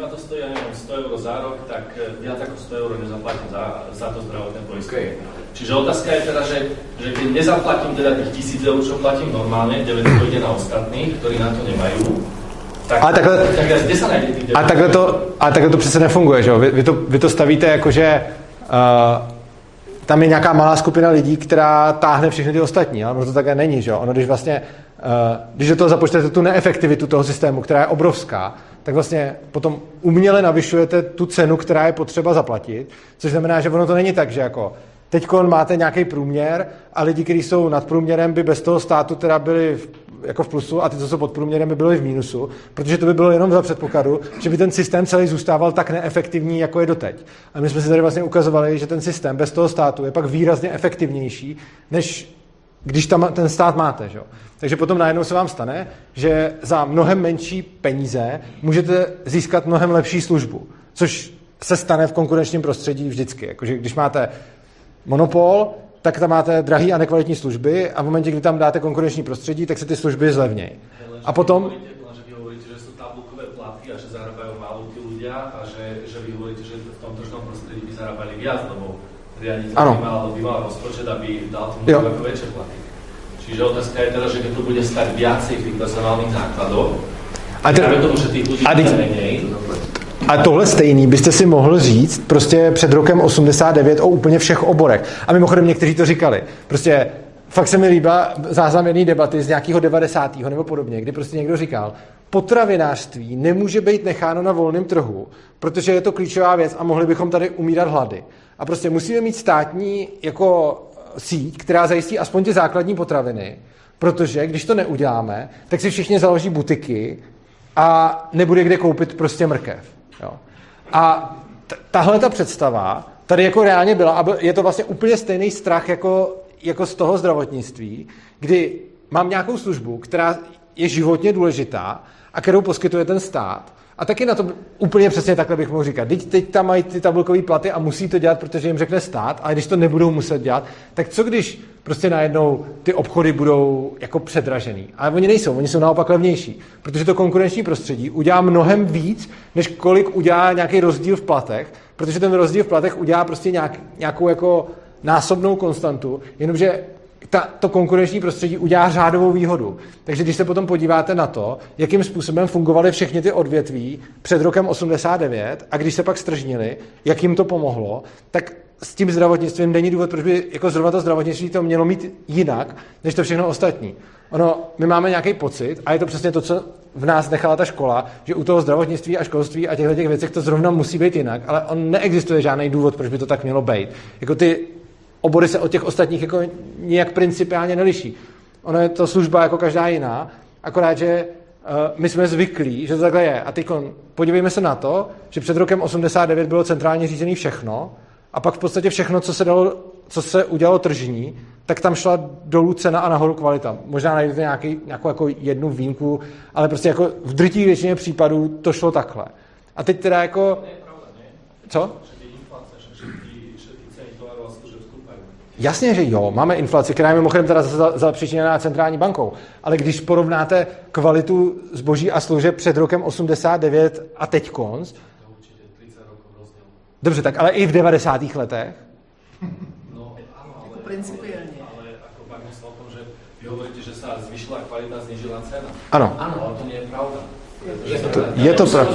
ma to stojí, ja neviem, 100 eur za rok, tak viac ako 100 eur nezaplatím za, za to zdravotné poistenie. Okay. Čiže otázka je teda, že, že keď nezaplatím teda tých 1000 eur, čo platím normálne, 900 ide na ostatných, ktorí na to nemajú, tak, a takhle, tak kde a takhle, to, a takhle to přece nefunguje, že jo? Vy, vy, to, vy to stavíte jako, že uh, tam je nějaká malá skupina lidí, která táhne všechny ty ostatní, ale to také není, že jo? Ono, když vlastně, uh, když do toho započtete tu neefektivitu toho systému, která je obrovská, tak vlastně potom uměle navyšujete tu cenu, která je potřeba zaplatit, což znamená, že ono to není tak, že jako teď máte nějaký průměr a lidi, kteří jsou nad průměrem, by bez toho státu teda byli v, jako v plusu a ty, co jsou pod průměrem, by byli v mínusu, protože to by bylo jenom za předpokladu, že by ten systém celý zůstával tak neefektivní, jako je doteď. A my jsme si tady vlastně ukazovali, že ten systém bez toho státu je pak výrazně efektivnější, než když tam ten stát máte. Že? Takže potom najednou se vám stane, že za mnohem menší peníze můžete získat mnohem lepší službu, což se stane v konkurenčním prostředí vždycky. Jakože když máte monopol, tak tam máte drahý a nekvalitní služby a v momentě, kdy tam dáte konkurenční prostředí, tak se ty služby zlevnějí. A potom... a že zarábajú málo tí ľudia a že, že vy hovoríte, že v tom tržnom prostredí by zarábali viac, lebo riaditeľ ano. by mal, rozpočet, aby dal tým ako väčšie platy. Čiže otázka je teda, že keď to bude stať viacej tých personálnych nákladoch, a te, tomu, že tých ľudí a, menej, a tohle stejný byste si mohl říct prostě před rokem 89 o úplně všech oborech. A mimochodem někteří to říkali. Prostě fakt se mi líbá záznam jedné debaty z nějakého 90. nebo podobně, kdy prostě někdo říkal, potravinářství nemůže být necháno na volném trhu, protože je to klíčová věc a mohli bychom tady umírat hlady. A prostě musíme mít státní jako síť, která zajistí aspoň ty základní potraviny, protože když to neuděláme, tak si všichni založí butiky a nebude kde koupit prostě mrkev. Jo. A tahle ta představa tady jako reálně byla a je to vlastně úplně stejný strach jako, jako z toho zdravotnictví, kdy mám nějakou službu, která je životně důležitá a kterou poskytuje ten stát a taky na to úplně přesně takhle bych mohl říkat. Teď, teď tam mají ty tabulkové platy a musí to dělat, protože jim řekne stát, ale když to nebudou muset dělat, tak co když prostě najednou ty obchody budou jako předražený. Ale oni nejsou, oni jsou naopak levnější, protože to konkurenční prostředí udělá mnohem víc, než kolik udělá nějaký rozdíl v platech, protože ten rozdíl v platech udělá prostě nějak, nějakou jako násobnou konstantu, jenomže ta, to konkurenční prostředí udělá řádovou výhodu. Takže když se potom podíváte na to, jakým způsobem fungovaly všechny ty odvětví před rokem 89 a když se pak stržnili, jak jim to pomohlo, tak s tím zdravotnictvím není důvod, proč by jako zrovna to zdravotnictví to mělo mít jinak, než to všechno ostatní. Ono, my máme nějaký pocit, a je to přesně to, co v nás nechala ta škola, že u toho zdravotnictví a školství a těchto těch věcech to zrovna musí být jinak, ale on neexistuje žádný důvod, proč by to tak mělo být. Jako ty obory se od těch ostatních jako nějak principiálně neliší. Ono je to služba jako každá jiná, akorát, že uh, my jsme zvyklí, že to takhle je. A teď podívejme se na to, že před rokem 89 bylo centrálně řízené všechno a pak v podstatě všechno, co se, dalo, co se udělalo tržní, tak tam šla dolů cena a nahoru kvalita. Možná najdete nějaký, nějakou jako jednu výjimku, ale prostě jako v drtí většině případů to šlo takhle. A teď teda jako... Co? Jasně, že jo, máme inflaci, která je mimochodem teda za, za přičiněná centrální bankou, ale když porovnáte kvalitu zboží a služeb před rokem 89 a teď konc, Dobře, tak ale i v 90. letech? No, ano, ale, jako principiálně. Ale jako pak o tom, že vy hovoríte, že se zvyšila kvalita, znižila cena. Ano. Ano, ale to nie je pravda. Je to, je to pravda.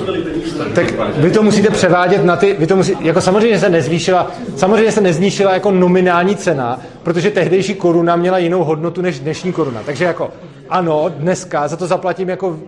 Tak vy to musíte převádět na ty, vy to musí, jako samozřejmě se nezvýšila, samozřejmě se neznišila jako nominální cena, protože tehdejší koruna měla jinou hodnotu než dnešní koruna. Takže jako ano, dneska za to zaplatím jako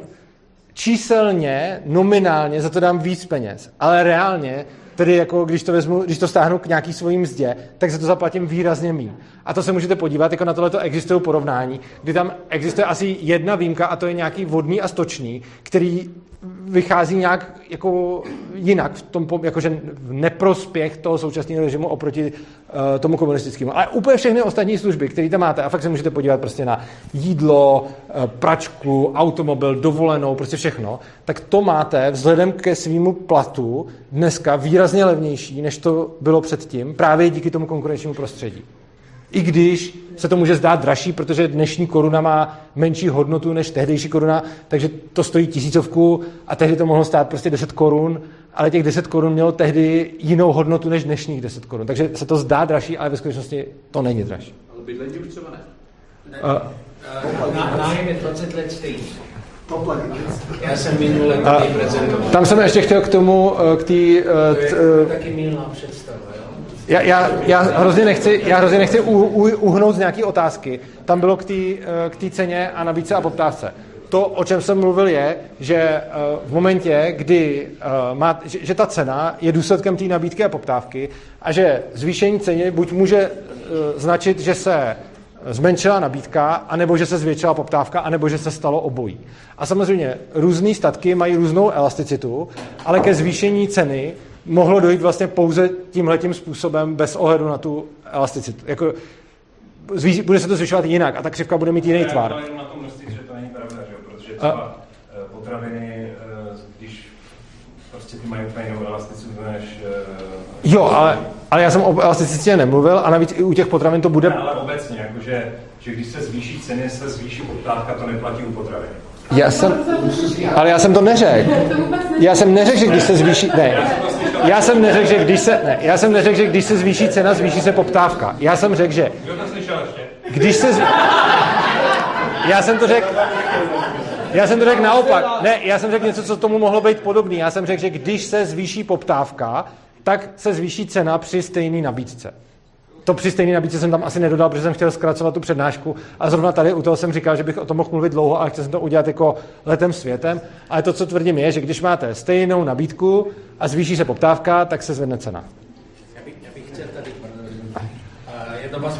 číselně, nominálně za to dám víc peněz, ale reálně Tedy jako když to, vezmu, když to stáhnu k nějaký svojí mzdě, tak za to zaplatím výrazně méně. A to se můžete podívat, jako na tohle to existují porovnání, kdy tam existuje asi jedna výjimka a to je nějaký vodný a stočný, který vychází nějak jako jinak, v tom, jakože v neprospěch toho současného režimu oproti uh, tomu komunistickému. Ale úplně všechny ostatní služby, které tam máte, a fakt se můžete podívat prostě na jídlo, uh, pračku, automobil, dovolenou, prostě všechno, tak to máte vzhledem ke svýmu platu dneska výrazně levnější, než to bylo předtím, právě díky tomu konkurenčnímu prostředí. I když se to může zdát dražší, protože dnešní koruna má menší hodnotu než tehdejší koruna, takže to stojí tisícovku a tehdy to mohlo stát prostě 10 korun, ale těch 10 korun mělo tehdy jinou hodnotu než dnešních 10 korun. Takže se to zdá dražší, ale ve skutečnosti to není dražší. Ale bydlení už třeba ne. ne. Uh, nájem je 20 let stejný. Já jsem minule prezentoval. Tam jsem ještě chtěl k tomu, eh, k té... To je taky milná představa. Já, já, já, hrozně nechci, já hrozně nechci u, u, uhnout z nějaké otázky. Tam bylo k té ceně a nabídce a poptávce. To, o čem jsem mluvil, je, že v momentě, kdy má, že, že ta cena je důsledkem té nabídky a poptávky a že zvýšení ceny buď může značit, že se zmenšila nabídka, anebo že se zvětšila poptávka, anebo že se stalo obojí. A samozřejmě různé statky mají různou elasticitu, ale ke zvýšení ceny mohlo dojít vlastně pouze tímhletím způsobem bez ohledu na tu elasticitu. Jako, bude se to zvyšovat jinak a ta křivka bude mít jiný tvar. Já na tom mysli, že to není pravda, že? protože třeba a... Eh, potraviny, eh, když prostě ty mají úplně jinou elasticitu než... Eh, jo, ale, ale já jsem o elasticitě nemluvil a navíc i u těch potravin to bude... Ne, ale obecně, jakože, že když se zvýší ceny, se zvýší poptávka, to neplatí u potravin. Já jsem, ale já jsem to neřekl. Já jsem neřekl, že když se zvýší, ne, já jsem neřekl, že když se, ne, já jsem neřekl, že když se zvýší cena, zvýší se poptávka. Já jsem řekl, že když se zvýší, já jsem to řekl, já jsem to řekl naopak. Ne, já jsem řekl něco, co tomu mohlo být podobné. Já jsem řekl, že když se zvýší poptávka, tak se zvýší cena při stejné nabídce to při stejné nabídce jsem tam asi nedodal, protože jsem chtěl zkracovat tu přednášku a zrovna tady u toho jsem říkal, že bych o tom mohl mluvit dlouho, ale chtěl jsem to udělat jako letem světem. Ale to, co tvrdím, je, že když máte stejnou nabídku a zvýší se poptávka, tak se zvedne cena. Já bych, já bych chtěl tady jedno vás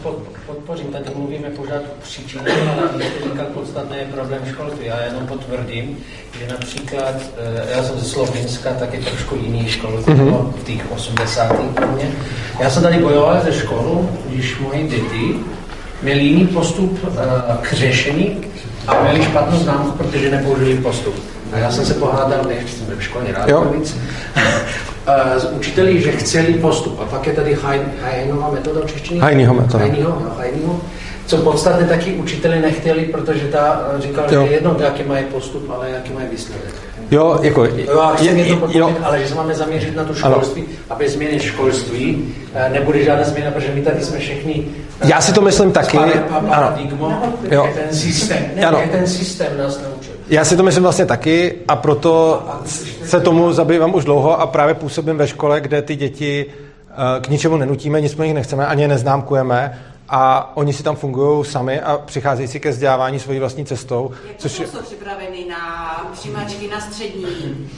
podpořím, tady mluvíme pořád o příčině, ale jste říkal, podstatné je problém školství. Já jenom potvrdím, že například, eh, já jsem ze Slovenska, tak je trošku jiný školství, mm-hmm. v těch 80. mě. Já jsem tady bojoval ze školu, když moje děti měli jiný postup uh, k řešení a měli špatnou známku, protože nepoužili postup. A já jsem se pohádal, nechci ve školní rád víc, s učiteli, že chceli postup. A pak je tady Hajnova metoda v češtině? Hajnýho metoda. Hajnýho, no, Hajnýho. Co podstatně taky učiteli nechtěli, protože ta říkal, jo. že je jedno, jaký mají postup, ale jaký mají výsledek. Jo, jako... Jo, je, je, to jo. ale že se máme zaměřit na to školství, ano. aby změny školství eh, nebude žádná změna, protože my tady jsme všichni... Já si to myslím taky. Ano. ten systém, ne, ano. ten systém nás naučil. Já si to myslím vlastně taky a proto se tomu zabývám už dlouho a právě působím ve škole, kde ty děti eh, k ničemu nenutíme, nic po nich nechceme, ani je neznámkujeme a oni si tam fungují sami a přicházejí si ke vzdělávání svojí vlastní cestou. Jak což jsou připraveny na přijímačky na střední?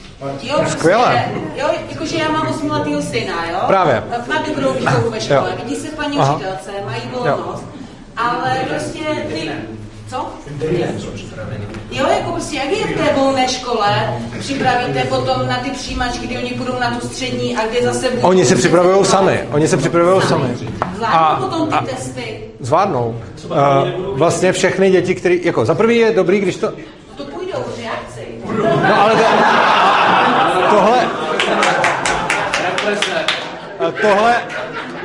Jo, Skvěle. Jo, jakože já mám osmiletýho syna, jo? Právě. Má dobrou výchovu ve škole, vidí se paní Aha. učitelce, mají volnost, jo. ale prostě ty co? Jo, jako prostě jak je v té volné škole, připravíte potom na ty přijímačky, kdy oni půjdou na tu střední a kde zase budou... Oni se připravují sami, oni se připravují sami. Zvládnou a, potom ty a testy? Zvládnou. Uh, vlastně všechny děti, které, jako za prvý je dobrý, když to... No to půjdou, že já chci. No ale to, tohle... Tohle,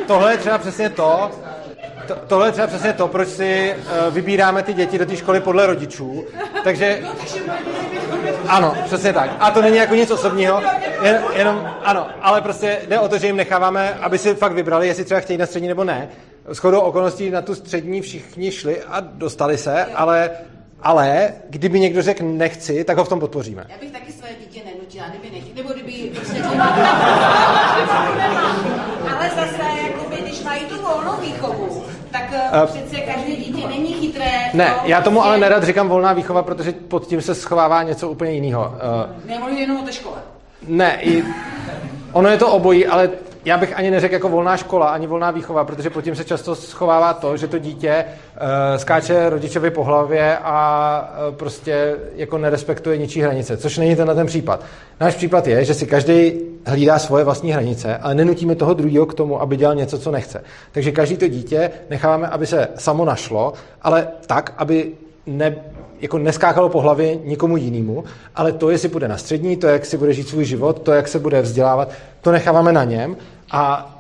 tohle je třeba přesně to, to, tohle je třeba přesně to, proč si uh, vybíráme ty děti do té školy podle rodičů. Takže... Ano, přesně tak. A to není jako nic osobního, jen, jenom, ano, ale prostě jde o to, že jim necháváme, aby si fakt vybrali, jestli třeba chtějí na střední nebo ne. S chodou okolností na tu střední všichni šli a dostali se, ale ale kdyby někdo řekl nechci, tak ho v tom podpoříme. Já bych taky své dítě nenutila, kdyby nechtěl, nebo kdyby prostě Ale zase, jakoby, když mají tu volnou výchovu, tak uh, přece každé dítě není chytré. Ne, to, já tomu prostě... ale nerad říkám volná výchova, protože pod tím se schovává něco úplně jiného. Uh, Nemluvím jenom o té škole. Ne, i, ono je to obojí, ale já bych ani neřekl jako volná škola, ani volná výchova, protože pod tím se často schovává to, že to dítě uh, skáče rodičovi po hlavě a uh, prostě jako nerespektuje ničí hranice, což není ten na ten případ. Náš případ je, že si každý hlídá svoje vlastní hranice, ale nenutíme toho druhého k tomu, aby dělal něco, co nechce. Takže každý to dítě necháváme, aby se samo našlo, ale tak, aby ne, jako neskákalo po hlavě nikomu jinému, ale to, jestli bude na střední, to, jak si bude žít svůj život, to, jak se bude vzdělávat, to necháváme na něm a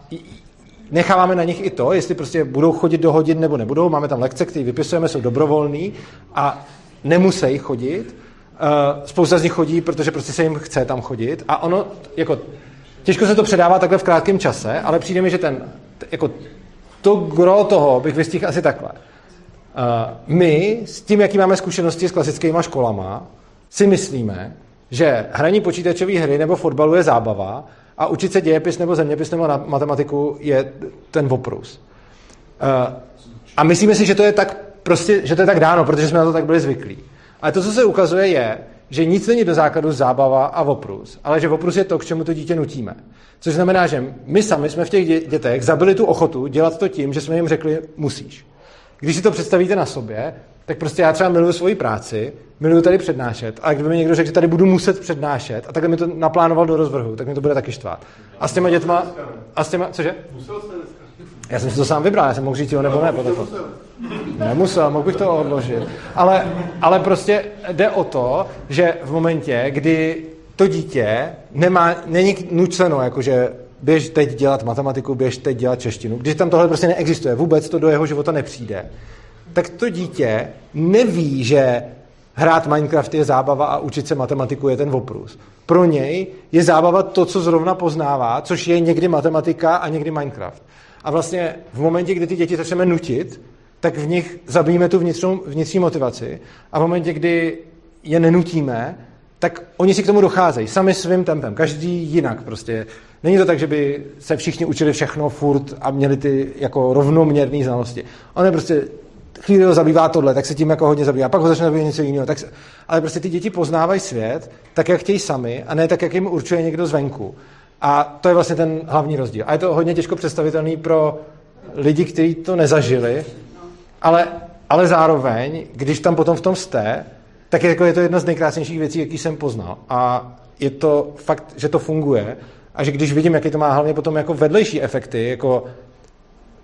necháváme na nich i to, jestli prostě budou chodit do hodin nebo nebudou. Máme tam lekce, které vypisujeme, jsou dobrovolný a nemusí chodit. Uh, spousta z nich chodí, protože prostě se jim chce tam chodit a ono, jako, těžko se to předává takhle v krátkém čase, ale přijde mi, že ten, jako, to gro toho bych vystihl asi takhle. Uh, my s tím, jaký máme zkušenosti s klasickými školama, si myslíme, že hraní počítačové hry nebo fotbalu je zábava a učit se dějepis nebo zeměpis nebo matematiku je ten oprus. Uh, a myslíme si, že to je tak prostě, že to je tak dáno, protože jsme na to tak byli zvyklí. Ale to, co se ukazuje, je, že nic není do základu zábava a oprus, ale že oprus je to, k čemu to dítě nutíme. Což znamená, že my sami jsme v těch dětech zabili tu ochotu dělat to tím, že jsme jim řekli, musíš. Když si to představíte na sobě, tak prostě já třeba miluju svoji práci, miluju tady přednášet, a kdyby mi někdo řekl, že tady budu muset přednášet a takhle mi to naplánoval do rozvrhu, tak mi to bude taky štvát. A s těma dětma, a s těma, cože? Já jsem si to sám vybral, já jsem mohl říct jo nebo ne, podle toho. Nemusel, mohl bych to odložit. Ale, ale prostě jde o to, že v momentě, kdy to dítě nemá, není nuceno, jakože běž teď dělat matematiku, běž teď dělat češtinu, když tam tohle prostě neexistuje, vůbec to do jeho života nepřijde, tak to dítě neví, že hrát Minecraft je zábava a učit se matematiku je ten oprus. Pro něj je zábava to, co zrovna poznává, což je někdy matematika a někdy Minecraft. A vlastně v momentě, kdy ty děti začneme nutit, tak v nich zabijeme tu vnitřní, vnitřní motivaci a v momentě, kdy je nenutíme, tak oni si k tomu docházejí sami svým tempem, každý jinak prostě. Není to tak, že by se všichni učili všechno furt a měli ty jako rovnoměrné znalosti. On je prostě chvíli ho zabývá tohle, tak se tím jako hodně zabývá, pak ho začne zabývat něco jiného. Tak se, ale prostě ty děti poznávají svět tak, jak chtějí sami, a ne tak, jak jim určuje někdo zvenku. A to je vlastně ten hlavní rozdíl. A je to hodně těžko představitelný pro lidi, kteří to nezažili, ale, ale zároveň, když tam potom v tom jste, tak je, jako je to jedna z nejkrásnějších věcí, jaký jsem poznal. A je to fakt, že to funguje a že když vidím, jaký to má hlavně potom jako vedlejší efekty, jako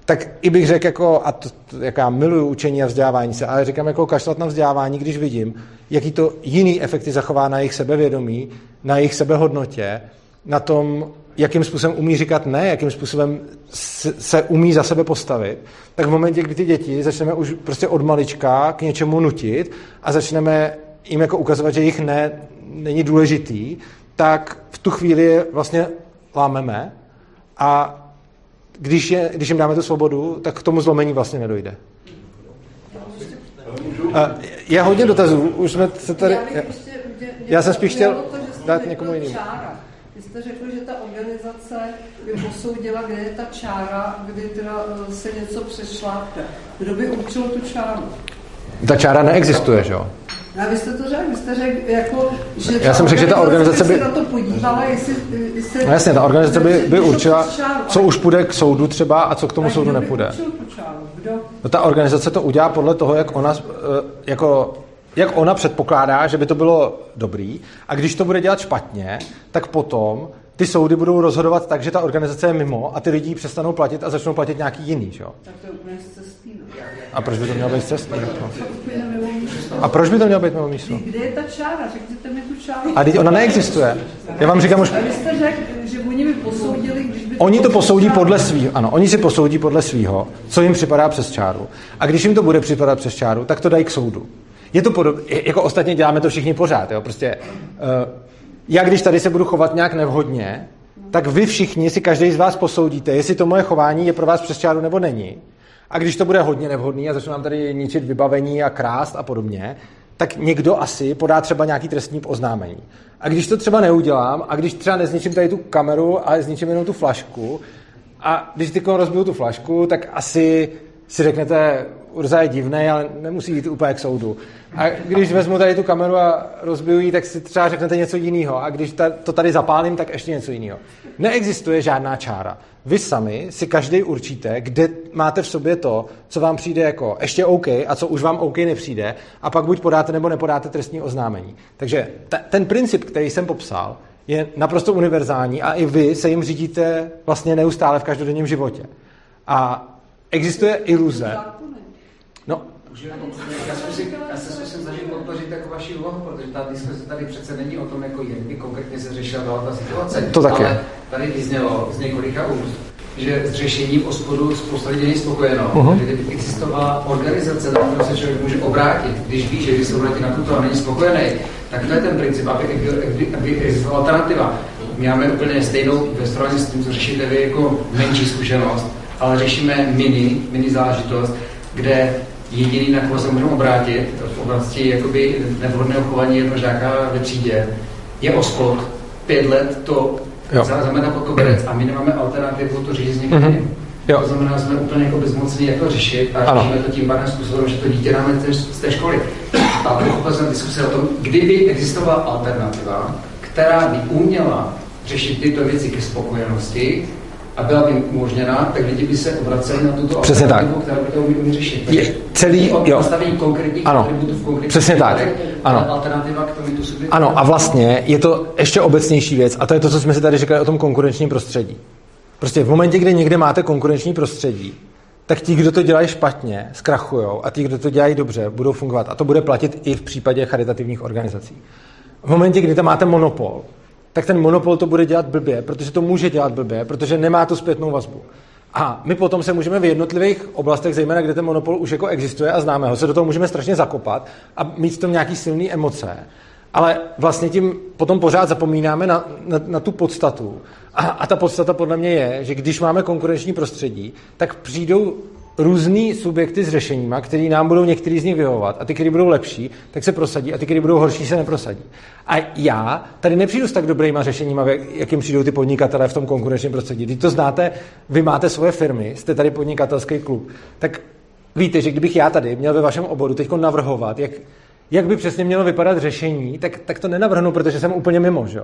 tak i bych řekl, jako, a to, jak já miluju učení a vzdělávání se, ale říkám jako kašlat na vzdělávání, když vidím, jaký to jiný efekty zachová na jejich sebevědomí, na jejich sebehodnotě, na tom, jakým způsobem umí říkat ne, jakým způsobem se umí za sebe postavit, tak v momentě, kdy ty děti začneme už prostě od malička k něčemu nutit a začneme jim jako ukazovat, že jich ne, není důležitý, tak v tu chvíli je vlastně lámeme a když, je, když jim dáme tu svobodu, tak k tomu zlomení vlastně nedojde. Je hodně dotazů, už jsme se tady... Já, já jsem spíš chtěl dát někomu jinému. Vy jste řekl, že ta organizace by posoudila, kde je ta čára, kdy teda eh, se něco přešlápne. Kdo by určil tu čáru? Ta čára neexistuje, že jo? A vy jste to řekl, vy jste řekl, jako, že Já jsem řekl, že ta organizace by... se na to podívala, jestli, jestli... No jasně, ta organizace by, by určila, co už půjde k soudu třeba a co k tomu a soudu nepůjde. Kdo? No ta organizace to udělá podle toho, jak ona, eh, jako, jak ona předpokládá, že by to bylo dobrý a když to bude dělat špatně, tak potom ty soudy budou rozhodovat tak, že ta organizace je mimo a ty lidi přestanou platit a začnou platit nějaký jiný, že jo? Tak to je úplně A proč by to mělo být cestný? A proč by to mělo být mimo místo? Kde je ta čára? Řekněte mi tu čáru. A teď ona neexistuje. Já vám říkám už... A vy jste řekl, že oni by posoudili, když by... Oni to posoudí podle svého, ano, oni si posoudí podle svého, co jim připadá přes čáru. A když jim to bude připadat přes čáru, tak to dají k soudu. Je to podobné, jako ostatně děláme to všichni pořád, jo, prostě... Uh, já když tady se budu chovat nějak nevhodně, tak vy všichni si každý z vás posoudíte, jestli to moje chování je pro vás přes čáru nebo není. A když to bude hodně nevhodný a začnu nám tady ničit vybavení a krást a podobně, tak někdo asi podá třeba nějaký trestní oznámení. A když to třeba neudělám a když třeba nezničím tady tu kameru a zničím jenom tu flašku a když ty rozbiju tu flašku, tak asi si řeknete, Urza je divný, ale nemusí jít úplně k soudu. A když vezmu tady tu kameru a rozbiju ji, tak si třeba řeknete něco jiného. A když to tady zapálím, tak ještě něco jiného. Neexistuje žádná čára. Vy sami si každý určíte, kde máte v sobě to, co vám přijde jako ještě OK a co už vám OK nepřijde a pak buď podáte nebo nepodáte trestní oznámení. Takže t- ten princip, který jsem popsal, je naprosto univerzální a i vy se jim řídíte vlastně neustále v každodenním životě. A existuje iluze. No, já, zkusím, já se zkusím snažit podpořit jako vaši úvahu, protože ta diskuse tady přece není o tom, jako jak by konkrétně se řešila ta situace. To taky. Ale tady vyznělo z několika úst, že s řešením ospodu spousta lidí není spokojeno. Uh-huh. Že kdyby existovala organizace, na kterou se člověk může obrátit, když ví, že když se obrátí na tuto a není spokojený, tak to je ten princip, aby, aby, aby existovala alternativa. My máme úplně stejnou ve srovnání s tím, co řešíte vy jako menší zkušenost, ale řešíme mini, mini záležitost, kde jediný, na koho se můžeme obrátit v oblasti jakoby nevhodného chování jednoho žáka ve třídě, je ospod. Pět let to zametá pod koberec a my nemáme alternativu to říct s někým mm-hmm. Jo. To znamená, že jsme úplně jako bezmocní, jak to řešit a řešíme to tím pádem způsobem, že to dítě dáme z té školy. A pochopil jsem diskuse o tom, kdyby existovala alternativa, která by uměla řešit tyto věci ke spokojenosti, a byla by umožněna, tak lidi by se obraceli na tuto Přesně tak. která by to umí řešit. Je celý, jo. Nastavení konkrétních ano. v konkrétních Přesně tak. Ano. Alternativa k tomu. Ano, a vlastně je to ještě obecnější věc, a to je to, co jsme si tady říkali o tom konkurenčním prostředí. Prostě v momentě, kdy někde máte konkurenční prostředí, tak ti, kdo to dělají špatně, zkrachujou a ti, kdo to dělají dobře, budou fungovat. A to bude platit i v případě charitativních organizací. V momentě, kdy tam máte monopol, tak ten monopol to bude dělat blbě, protože to může dělat blbě, protože nemá tu zpětnou vazbu. A my potom se můžeme v jednotlivých oblastech, zejména kde ten monopol už jako existuje a známe ho, se do toho můžeme strašně zakopat a mít v tom nějaký silný emoce. Ale vlastně tím potom pořád zapomínáme na, na, na tu podstatu. A, a ta podstata podle mě je, že když máme konkurenční prostředí, tak přijdou různý subjekty s řešeníma, který nám budou některý z nich vyhovovat a ty, které budou lepší, tak se prosadí a ty, které budou horší, se neprosadí. A já tady nepřijdu s tak dobrýma řešeníma, jakým přijdou ty podnikatelé v tom konkurenčním prostředí. Když to znáte, vy máte svoje firmy, jste tady podnikatelský klub, tak víte, že kdybych já tady měl ve vašem oboru teď navrhovat, jak jak by přesně mělo vypadat řešení, tak, tak to nenavrhnu, protože jsem úplně mimo. Že?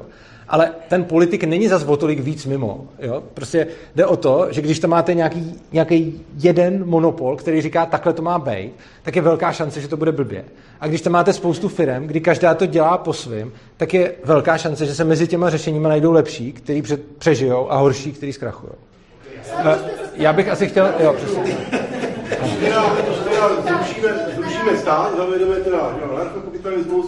Ale ten politik není zas o tolik víc mimo. Jo? Prostě jde o to, že když tam máte nějaký, nějaký jeden monopol, který říká, takhle to má být, tak je velká šance, že to bude blbě. A když tam máte spoustu firm, kdy každá to dělá po svém, tak je velká šance, že se mezi těma řešeními najdou lepší, který přežijou a horší, který zkrachují. Já bych asi chtěl... Jo, přesně zrušíme, zrušíme stát, zavedeme teda anarchokapitalismus,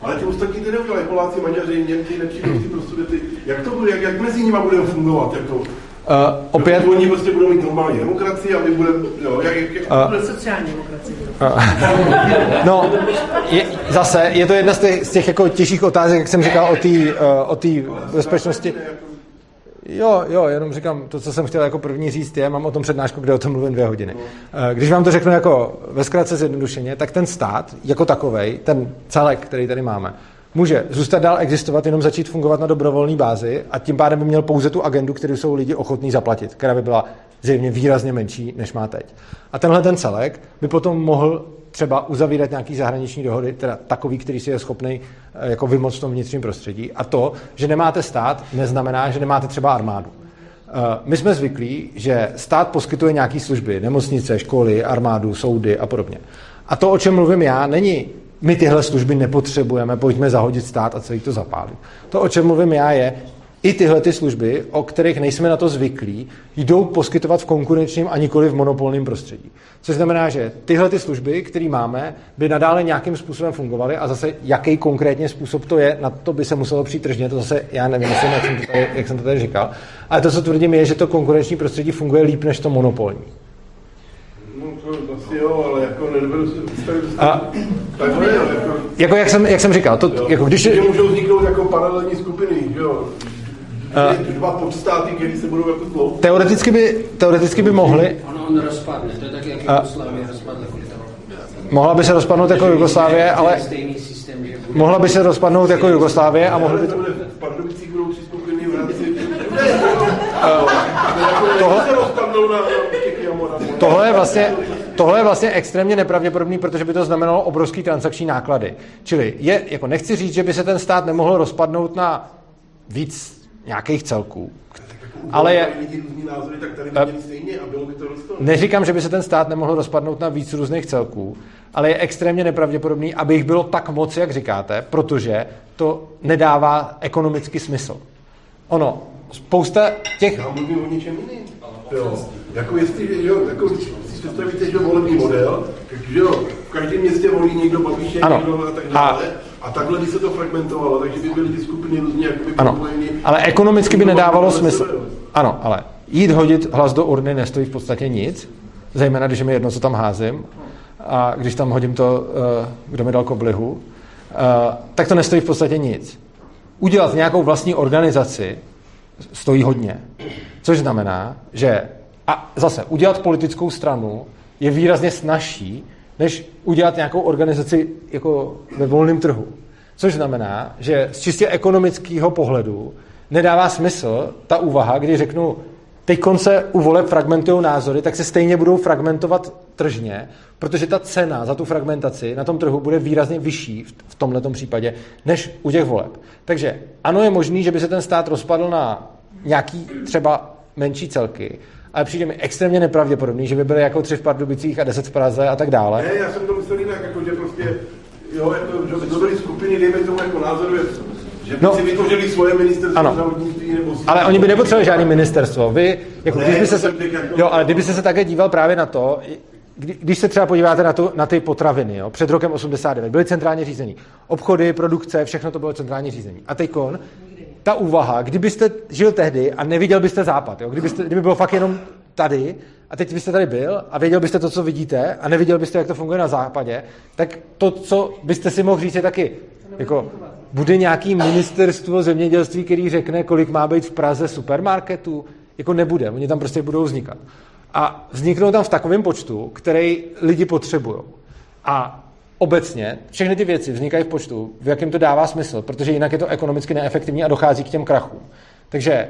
ale ti ostatní ty neudělají, Poláci, Maďaři, Němci, nepřijdou ty pro studety. Jak to bude, jak, jak mezi nimi budeme fungovat? Jako, Uh, opět... Oni prostě budou mít normální demokracii a my budeme, jo, jak, jak, jak... Uh, sociální demokracie. Uh, no, je, zase, je to jedna z těch, z těch jako těžších otázek, jak jsem říkal, o té uh, bezpečnosti. Jo, jo, jenom říkám, to, co jsem chtěl jako první říct, je, mám o tom přednášku, kde o tom mluvím dvě hodiny. Když vám to řeknu jako ve zkratce zjednodušeně, tak ten stát jako takovej, ten celek, který tady máme, může zůstat dál existovat, jenom začít fungovat na dobrovolné bázi a tím pádem by měl pouze tu agendu, kterou jsou lidi ochotní zaplatit, která by byla zřejmě výrazně menší, než má teď. A tenhle ten celek by potom mohl třeba uzavírat nějaký zahraniční dohody, teda takový, který si je schopný eh, jako vymoct v tom vnitřním prostředí. A to, že nemáte stát, neznamená, že nemáte třeba armádu. Eh, my jsme zvyklí, že stát poskytuje nějaké služby, nemocnice, školy, armádu, soudy a podobně. A to, o čem mluvím já, není my tyhle služby nepotřebujeme, pojďme zahodit stát a celý to zapálit. To, o čem mluvím já, je, i tyhle ty služby, o kterých nejsme na to zvyklí, jdou poskytovat v konkurenčním a nikoli v monopolním prostředí. Což znamená, že tyhle ty služby, které máme, by nadále nějakým způsobem fungovaly a zase jaký konkrétně způsob to je, na to by se muselo přijít tržně, to zase já nevím, jak jsem to tady, jak jsem to tady říkal. Ale to, co tvrdím, je, že to konkurenční prostředí funguje líp než to monopolní. No to asi jo, ale jako nedovedu si představit, a, takhle, jako, jako jak jsem, jak jsem říkal, to, jo, jako když... Že můžou vzniknout jako paralelní skupiny, jo, dva podstáty, které se budou jako sloup. Teoreticky by, teoreticky by mohli. Ono on rozpadne, to je tak, jak Jugoslávie rozpadla. Mohla by se rozpadnout jako Jugoslávie, ale mohla by se rozpadnout jako Jugoslávie a mohla by to... V Pardubicích budou tři skupiny v rámci... Tohle, tohle je vlastně, tohle je vlastně extrémně nepravděpodobný, protože by to znamenalo obrovský transakční náklady. Čili je, jako nechci říct, že by se ten stát nemohl rozpadnout na víc nějakých celků. Ale je, neříkám, že by se ten stát nemohl rozpadnout na víc různých celků, ale je extrémně nepravděpodobný, aby jich bylo tak moc, jak říkáte, protože to nedává ekonomický smysl. Ono, spousta těch... Já mluvím o něčem jiným. Jo. Jako jestli, jo, jako, si představíte, že volební model, takže jo, v každém městě volí někdo Babiše, někdo a tak dále. A a takhle by se to fragmentovalo, takže by byly ty skupiny různě jakoby ano, propojeny. Ale ekonomicky by nedávalo smysl. Ano, ale jít hodit hlas do urny nestojí v podstatě nic, zejména když mi jedno, co tam házím, a když tam hodím to, eh, kdo mi dal koblihu, eh, tak to nestojí v podstatě nic. Udělat nějakou vlastní organizaci stojí hodně. Což znamená, že a zase udělat politickou stranu je výrazně snažší, než udělat nějakou organizaci jako ve volném trhu. Což znamená, že z čistě ekonomického pohledu nedává smysl ta úvaha, kdy řeknu, teď se u voleb fragmentují názory, tak se stejně budou fragmentovat tržně, protože ta cena za tu fragmentaci na tom trhu bude výrazně vyšší v tomhle případě, než u těch voleb. Takže ano, je možný, že by se ten stát rozpadl na nějaký třeba menší celky, ale přijde mi extrémně nepravděpodobný, že by byly jako tři v Pardubicích a deset v Praze a tak dále. Ne, já jsem to myslel jinak, jako, že prostě, jo, jako, že to byly skupiny, dejme tomu jako názoru, že by no, si vytvořili svoje ministerstvo ano. zdravotnictví nebo si... Ale oni by nepotřebovali žádné ministerstvo. Vy, jako, ne, když by se, jako... jo, ale kdyby se také díval právě na to, kdy, když se třeba podíváte na, tu, na ty potraviny, jo, před rokem 89, byly centrálně řízení. Obchody, produkce, všechno to bylo centrálně řízení. A teď ta úvaha, kdybyste žil tehdy a neviděl byste západ, jo? Kdybyste, kdyby bylo fakt jenom tady a teď byste tady byl a věděl byste to, co vidíte a neviděl byste, jak to funguje na západě, tak to, co byste si mohl říct, je taky, jako, bude nějaký ministerstvo zemědělství, který řekne, kolik má být v Praze supermarketů? Jako nebude, oni tam prostě budou vznikat. A vzniknou tam v takovém počtu, který lidi potřebují. A obecně všechny ty věci vznikají v počtu, v jakém to dává smysl, protože jinak je to ekonomicky neefektivní a dochází k těm krachům. Takže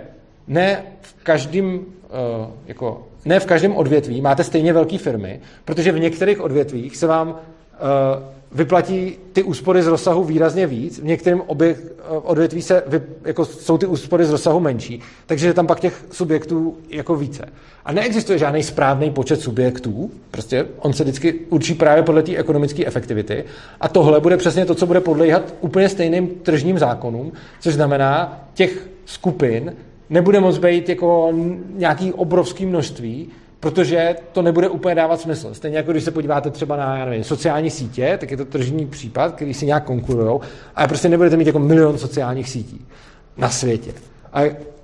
ne v každém, eh, jako, ne v každém odvětví máte stejně velké firmy, protože v některých odvětvích se vám eh, vyplatí ty úspory z rozsahu výrazně víc, v některém obě, odvětví se vy, jako jsou ty úspory z rozsahu menší, takže je tam pak těch subjektů jako více. A neexistuje žádný správný počet subjektů, prostě on se vždycky určí právě podle té ekonomické efektivity. A tohle bude přesně to, co bude podléhat úplně stejným tržním zákonům, což znamená, těch skupin nebude moc být jako nějaký obrovský množství, protože to nebude úplně dávat smysl. Stejně jako když se podíváte třeba na já nevím, sociální sítě, tak je to tržní případ, který si nějak konkurují, ale prostě nebudete mít jako milion sociálních sítí na světě. A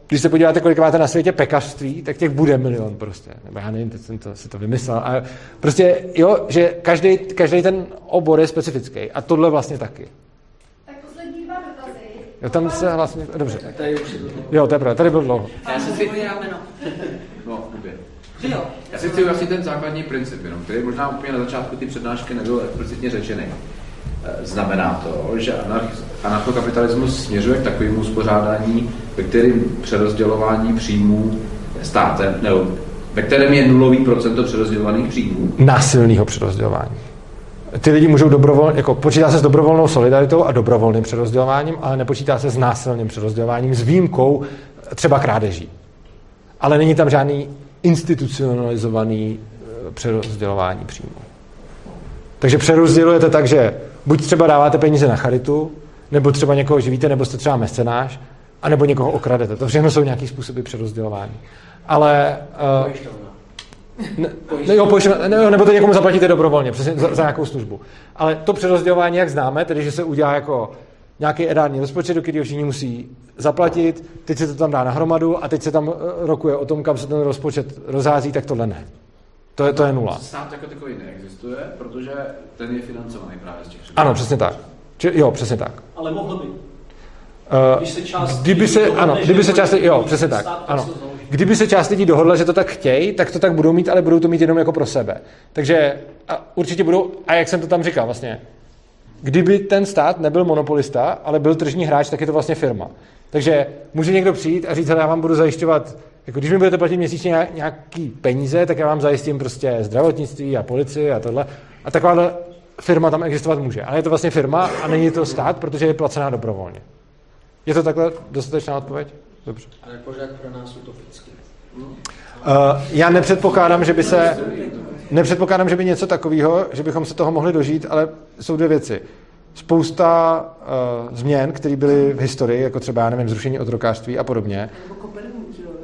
když se podíváte, kolik máte na světě pekařství, tak těch bude milion prostě. Nebo já nevím, teď jsem to, si to vymyslel. A prostě, jo, že každý, každý ten obor je specifický. A tohle vlastně taky. Tak poslední dva dotazy. Jo, tam se vlastně, dobře. Jo, to je pravda, tady byl dlouho. Já jsem si... No, Jo. Já si chci ujasnit ten základní princip, jenom, který možná úplně na začátku ty přednášky nebyl explicitně řečený. Eh, znamená to, že anarchokapitalismus směřuje k takovému uspořádání, ve kterém přerozdělování příjmů státem, nebo ve kterém je nulový procento přerozdělovaných příjmů. Násilného přerozdělování. Ty lidi můžou dobrovolně, jako počítá se s dobrovolnou solidaritou a dobrovolným přerozdělováním, ale nepočítá se s násilným přerozdělováním s výjimkou třeba krádeží. Ale není tam žádný institucionalizovaný eh, přerozdělování příjmů. Takže přerozdělujete tak, že buď třeba dáváte peníze na charitu, nebo třeba někoho živíte, nebo jste třeba mecenáš, anebo někoho okradete. To všechno jsou nějaký způsoby přerozdělování. Ale... Uh, ne, ne, jo, ne, nebo to někomu zaplatíte dobrovolně, přesně za, za nějakou službu. Ale to přerozdělování, jak známe, tedy že se udělá jako nějaký edární rozpočet, do kterého všichni musí zaplatit, teď se to tam dá na hromadu a teď se tam eh, rokuje o tom, kam se ten rozpočet rozhází, tak tohle ne. To je, to je nula. Stát jako takový neexistuje, protože ten je financovaný právě z těch Ano, přesně tak. Či, jo, přesně tak. Ale mohl by. Uh, když se část kdyby se, ano, kdyby se část, jo, přesně tak, ano. Kdyby se část lidí dohodla, že to tak chtějí, tak to tak budou mít, ale budou to mít jenom jako pro sebe. Takže a určitě budou, a jak jsem to tam říkal vlastně, kdyby ten stát nebyl monopolista, ale byl tržní hráč, tak je to vlastně firma. Takže může někdo přijít a říct, že já vám budu zajišťovat, jako když mi budete platit měsíčně nějaký peníze, tak já vám zajistím prostě zdravotnictví a policii a tohle. A taková firma tam existovat může. Ale je to vlastně firma a není to stát, protože je placená dobrovolně. Je to takhle dostatečná odpověď? Dobře. Ale pořád pro nás utopicky. Uh, já nepředpokládám, že by se nepředpokládám, že by něco takového, že bychom se toho mohli dožít, ale jsou dvě věci. Spousta uh, změn, které byly v historii, jako třeba, já nevím, zrušení otrokářství a podobně,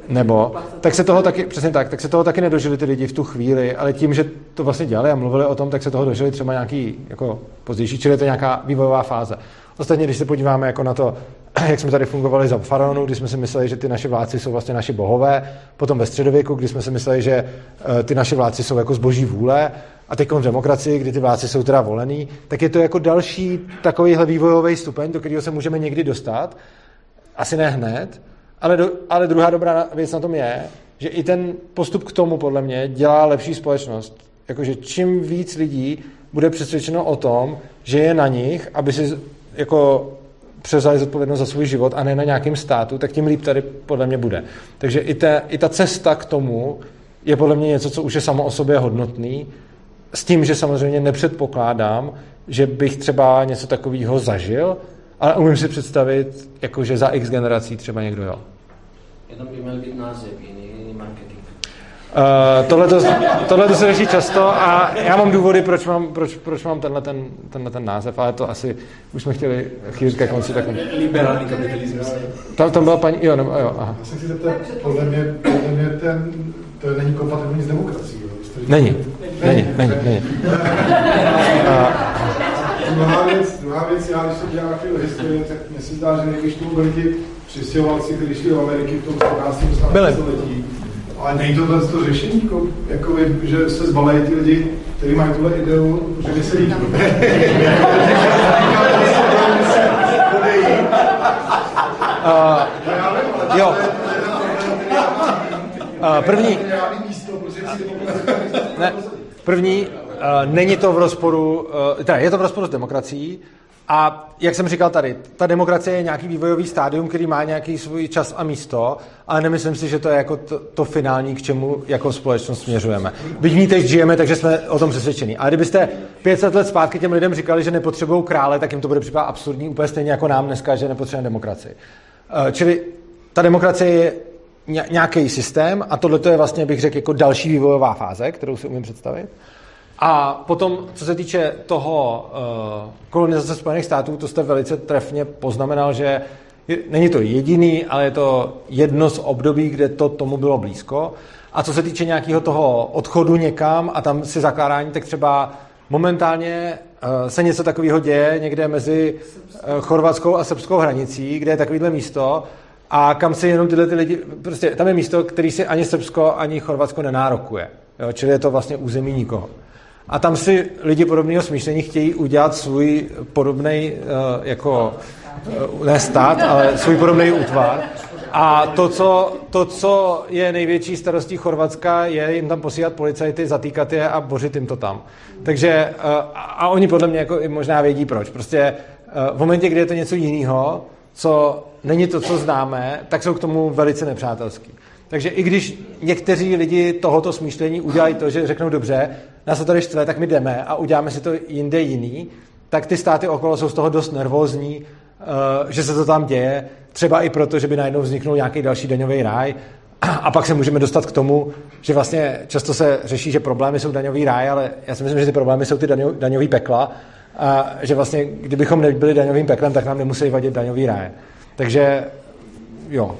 nebo, tak se toho taky, přesně tak, tak se toho taky nedožili ty lidi v tu chvíli, ale tím, že to vlastně dělali a mluvili o tom, tak se toho dožili třeba nějaký jako pozdější, čili je to nějaká vývojová fáze. Ostatně, když se podíváme jako na to, jak jsme tady fungovali za faraonů, kdy jsme si mysleli, že ty naše vládci jsou vlastně naši bohové, potom ve středověku, kdy jsme si mysleli, že eh, ty naše vládci jsou jako zboží vůle, a teď v demokracii, kdy ty vládci jsou teda volený, tak je to jako další takovýhle vývojový stupeň, do kterého se můžeme někdy dostat. Asi ne hned, ale, do, ale druhá dobrá věc na tom je, že i ten postup k tomu, podle mě, dělá lepší společnost. Jakože čím víc lidí bude přesvědčeno o tom, že je na nich, aby si jako převzali zodpovědnost za svůj život a ne na nějakým státu, tak tím líp tady podle mě bude. Takže i, ta, i ta cesta k tomu je podle mě něco, co už je samo o sobě hodnotný, s tím, že samozřejmě nepředpokládám, že bych třeba něco takového zažil, ale umím si představit, jako že za x generací třeba někdo jo. Jenom by měl být název, jiný. Uh, tohle, to, se řeší často a já mám důvody, proč mám, proč, proč mám tenhle, ten, tenhle ten název, ale to asi už jsme chtěli chvíli ke konci. Tak... Liberální kapitalismus. Tam, tam byla paní, jo, nebo, jo, aha. Já se chci zeptat, podle mě, podle mě ten, to není kompatibilní s demokracií. Není, není, není, není. Druhá věc, druhá věc, já když jsem dělal chvíli historii, tak mě se zdá, že nejvíc tu byli ti přistěhovalci, kteří šli do Ameriky v tom 14. století, ale není to to řešení, jako, jako že se zbalejí ty lidi, kteří mají tuhle ideu, že by se líbí. Uh, jo. Uh, první. Ne, první, uh, není to v rozporu, uh, teda je to v rozporu s demokracií, a jak jsem říkal tady, ta demokracie je nějaký vývojový stádium, který má nějaký svůj čas a místo, ale nemyslím si, že to je jako to, to finální, k čemu jako společnost směřujeme. Byť ní teď žijeme, takže jsme o tom přesvědčení. Ale kdybyste 500 let zpátky těm lidem říkali, že nepotřebují krále, tak jim to bude připadat absurdní, úplně stejně jako nám dneska, že nepotřebujeme demokracii. Eh, čili ta demokracie je nějaký systém a tohle je vlastně, bych řekl, jako další vývojová fáze, kterou si umím představit. A potom, co se týče toho uh, kolonizace Spojených států, to jste velice trefně poznamenal, že je, není to jediný, ale je to jedno z období, kde to tomu bylo blízko. A co se týče nějakého toho odchodu někam a tam si zakládání, tak třeba momentálně uh, se něco takového děje někde mezi uh, chorvatskou a srbskou hranicí, kde je takovýhle místo a kam si jenom tyhle ty lidi, prostě tam je místo, který si ani Srbsko, ani Chorvatsko nenárokuje. Jo, čili je to vlastně území nikoho. A tam si lidi podobného smýšlení chtějí udělat svůj podobný uh, jako uh, ne stát, ale svůj podobný útvar. A to co, to, co je největší starostí Chorvatska, je jim tam posílat policajty, zatýkat je a bořit jim to tam. Takže, uh, a oni podle mě jako i možná vědí proč. Prostě v momentě, kdy je to něco jiného, co není to, co známe, tak jsou k tomu velice nepřátelský. Takže i když někteří lidi tohoto smýšlení udělají to, že řeknou dobře, nás to tady štve, tak my jdeme a uděláme si to jinde jiný, tak ty státy okolo jsou z toho dost nervózní, eh, že se to tam děje, třeba i proto, že by najednou vzniknul nějaký další daňový ráj. A pak se můžeme dostat k tomu, že vlastně často se řeší, že problémy jsou daňový ráj, ale já si myslím, že ty problémy jsou ty daňový pekla a že vlastně, kdybychom nebyli daňovým peklem, tak nám nemusí vadit daňový ráje. Takže jo.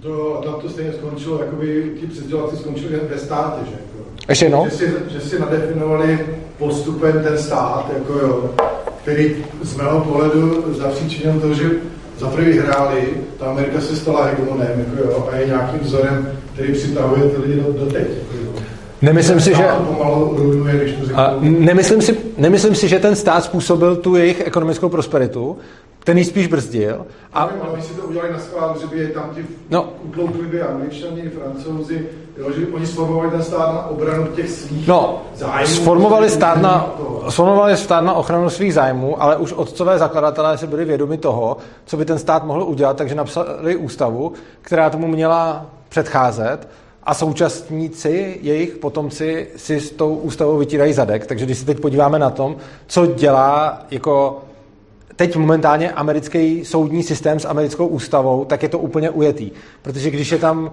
To, to, to stejně skončilo, jakoby ti předěláci skončili ve státě, že? Jako, Ještě? Že si, že si nadefinovali postupem ten stát, jako jo, který z mého pohledu zapříčinil to, že za prvý hráli, ta Amerika se stala hegemonem, jako jo, a je nějakým vzorem, který přitahuje ty lidi do, do teď. Jako jo. Nemyslím si, že... A nemyslím, si, nemyslím si, že ten stát způsobil tu jejich ekonomickou prosperitu ten ji spíš brzdil. A... Nevím, ale si to udělali na schvál, že by je tam ti no. utloukli by angličani, francouzi, jo, že oni sformovali ten stát na obranu těch svých no, zájmů. Sformovali stát, na, sformovali stát na ochranu svých zájmů, ale už otcové zakladatelé se byli vědomi toho, co by ten stát mohl udělat, takže napsali ústavu, která tomu měla předcházet a současníci, jejich potomci si s tou ústavou vytírají zadek. Takže když se teď podíváme na tom, co dělá jako teď momentálně americký soudní systém s americkou ústavou, tak je to úplně ujetý. Protože když je tam uh,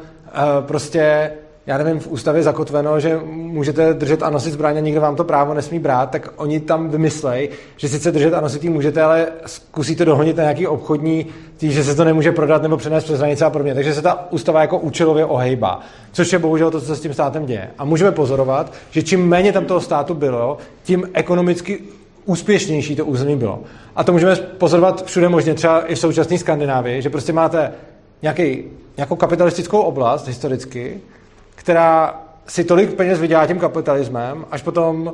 prostě, já nevím, v ústavě zakotveno, že můžete držet a nosit zbraně, nikdo vám to právo nesmí brát, tak oni tam vymyslej, že sice držet a nosit můžete, ale zkusíte dohonit na nějaký obchodní, tý, že se to nemůže prodat nebo přenést přes hranice a podobně. Takže se ta ústava jako účelově ohejbá, což je bohužel to, co se s tím státem děje. A můžeme pozorovat, že čím méně tam toho státu bylo, tím ekonomicky úspěšnější to území bylo. A to můžeme pozorovat všude možně, třeba i v současné Skandinávii, že prostě máte nějaký, nějakou kapitalistickou oblast historicky, která si tolik peněz vydělá tím kapitalismem, až potom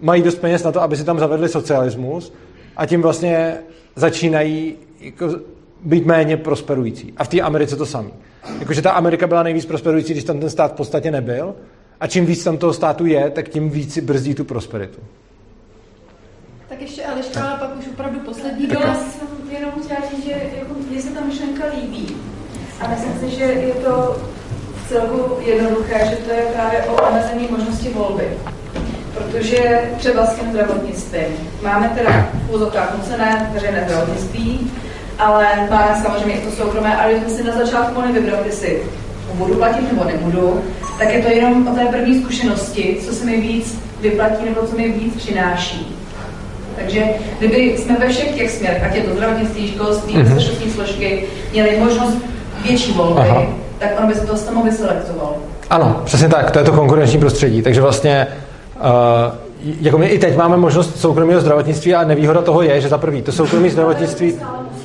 mají dost peněz na to, aby si tam zavedli socialismus a tím vlastně začínají jako být méně prosperující. A v té Americe to samé. Jakože ta Amerika byla nejvíc prosperující, když tam ten stát v podstatě nebyl. A čím víc tam toho státu je, tak tím víc si brzdí tu prosperitu. Tak ještě Eliška, ale pak už opravdu poslední dole. Já jsem jenom chtěla říct, že jako, mě se ta myšlenka líbí. A myslím si, že je to v celku jednoduché, že to je právě o omezení možnosti volby. Protože třeba s tím zdravotnictvím máme teda v úzokách nucené veřejné zdravotnictví, ale máme samozřejmě i to soukromé, ale když jsme si na začátku mohli vybrat, jestli budu platit nebo nebudu, tak je to jenom o té první zkušenosti, co se mi víc vyplatí nebo co mi víc přináší. Takže kdyby jsme ve všech těch směrech, ať je to zdravotnictví, školství, mm-hmm. bezpečnostní složky, měli možnost větší volby, Aha. tak on by se to samo vyselektoval. Ano, přesně tak, to je to konkurenční prostředí. Takže vlastně uh, jako my i teď máme možnost soukromého zdravotnictví a nevýhoda toho je, že za prvý to soukromé zdravotnictví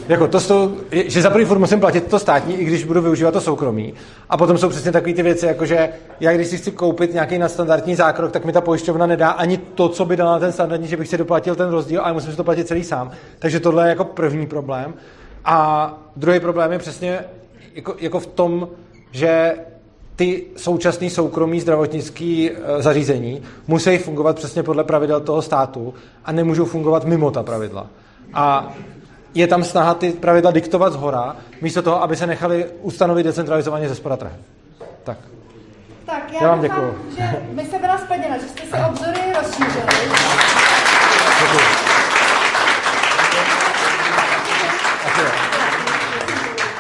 jako to jsou, že za první furt musím platit to státní, i když budu využívat to soukromí. A potom jsou přesně takové ty věci, jako že já když si chci koupit nějaký nadstandardní zákrok, tak mi ta pojišťovna nedá ani to, co by dala na ten standardní, že bych si doplatil ten rozdíl, ale musím si to platit celý sám. Takže tohle je jako první problém. A druhý problém je přesně jako, jako v tom, že ty současné soukromí zdravotnické e, zařízení musí fungovat přesně podle pravidel toho státu a nemůžou fungovat mimo ta pravidla. A je tam snaha ty pravidla diktovat z hora, místo toho, aby se nechali ustanovit decentralizovaně ze spoda trhem. Tak. Tak, já, já vám děkuji. že se byla splněna, že jste se obzory rozšířili. Děkuji.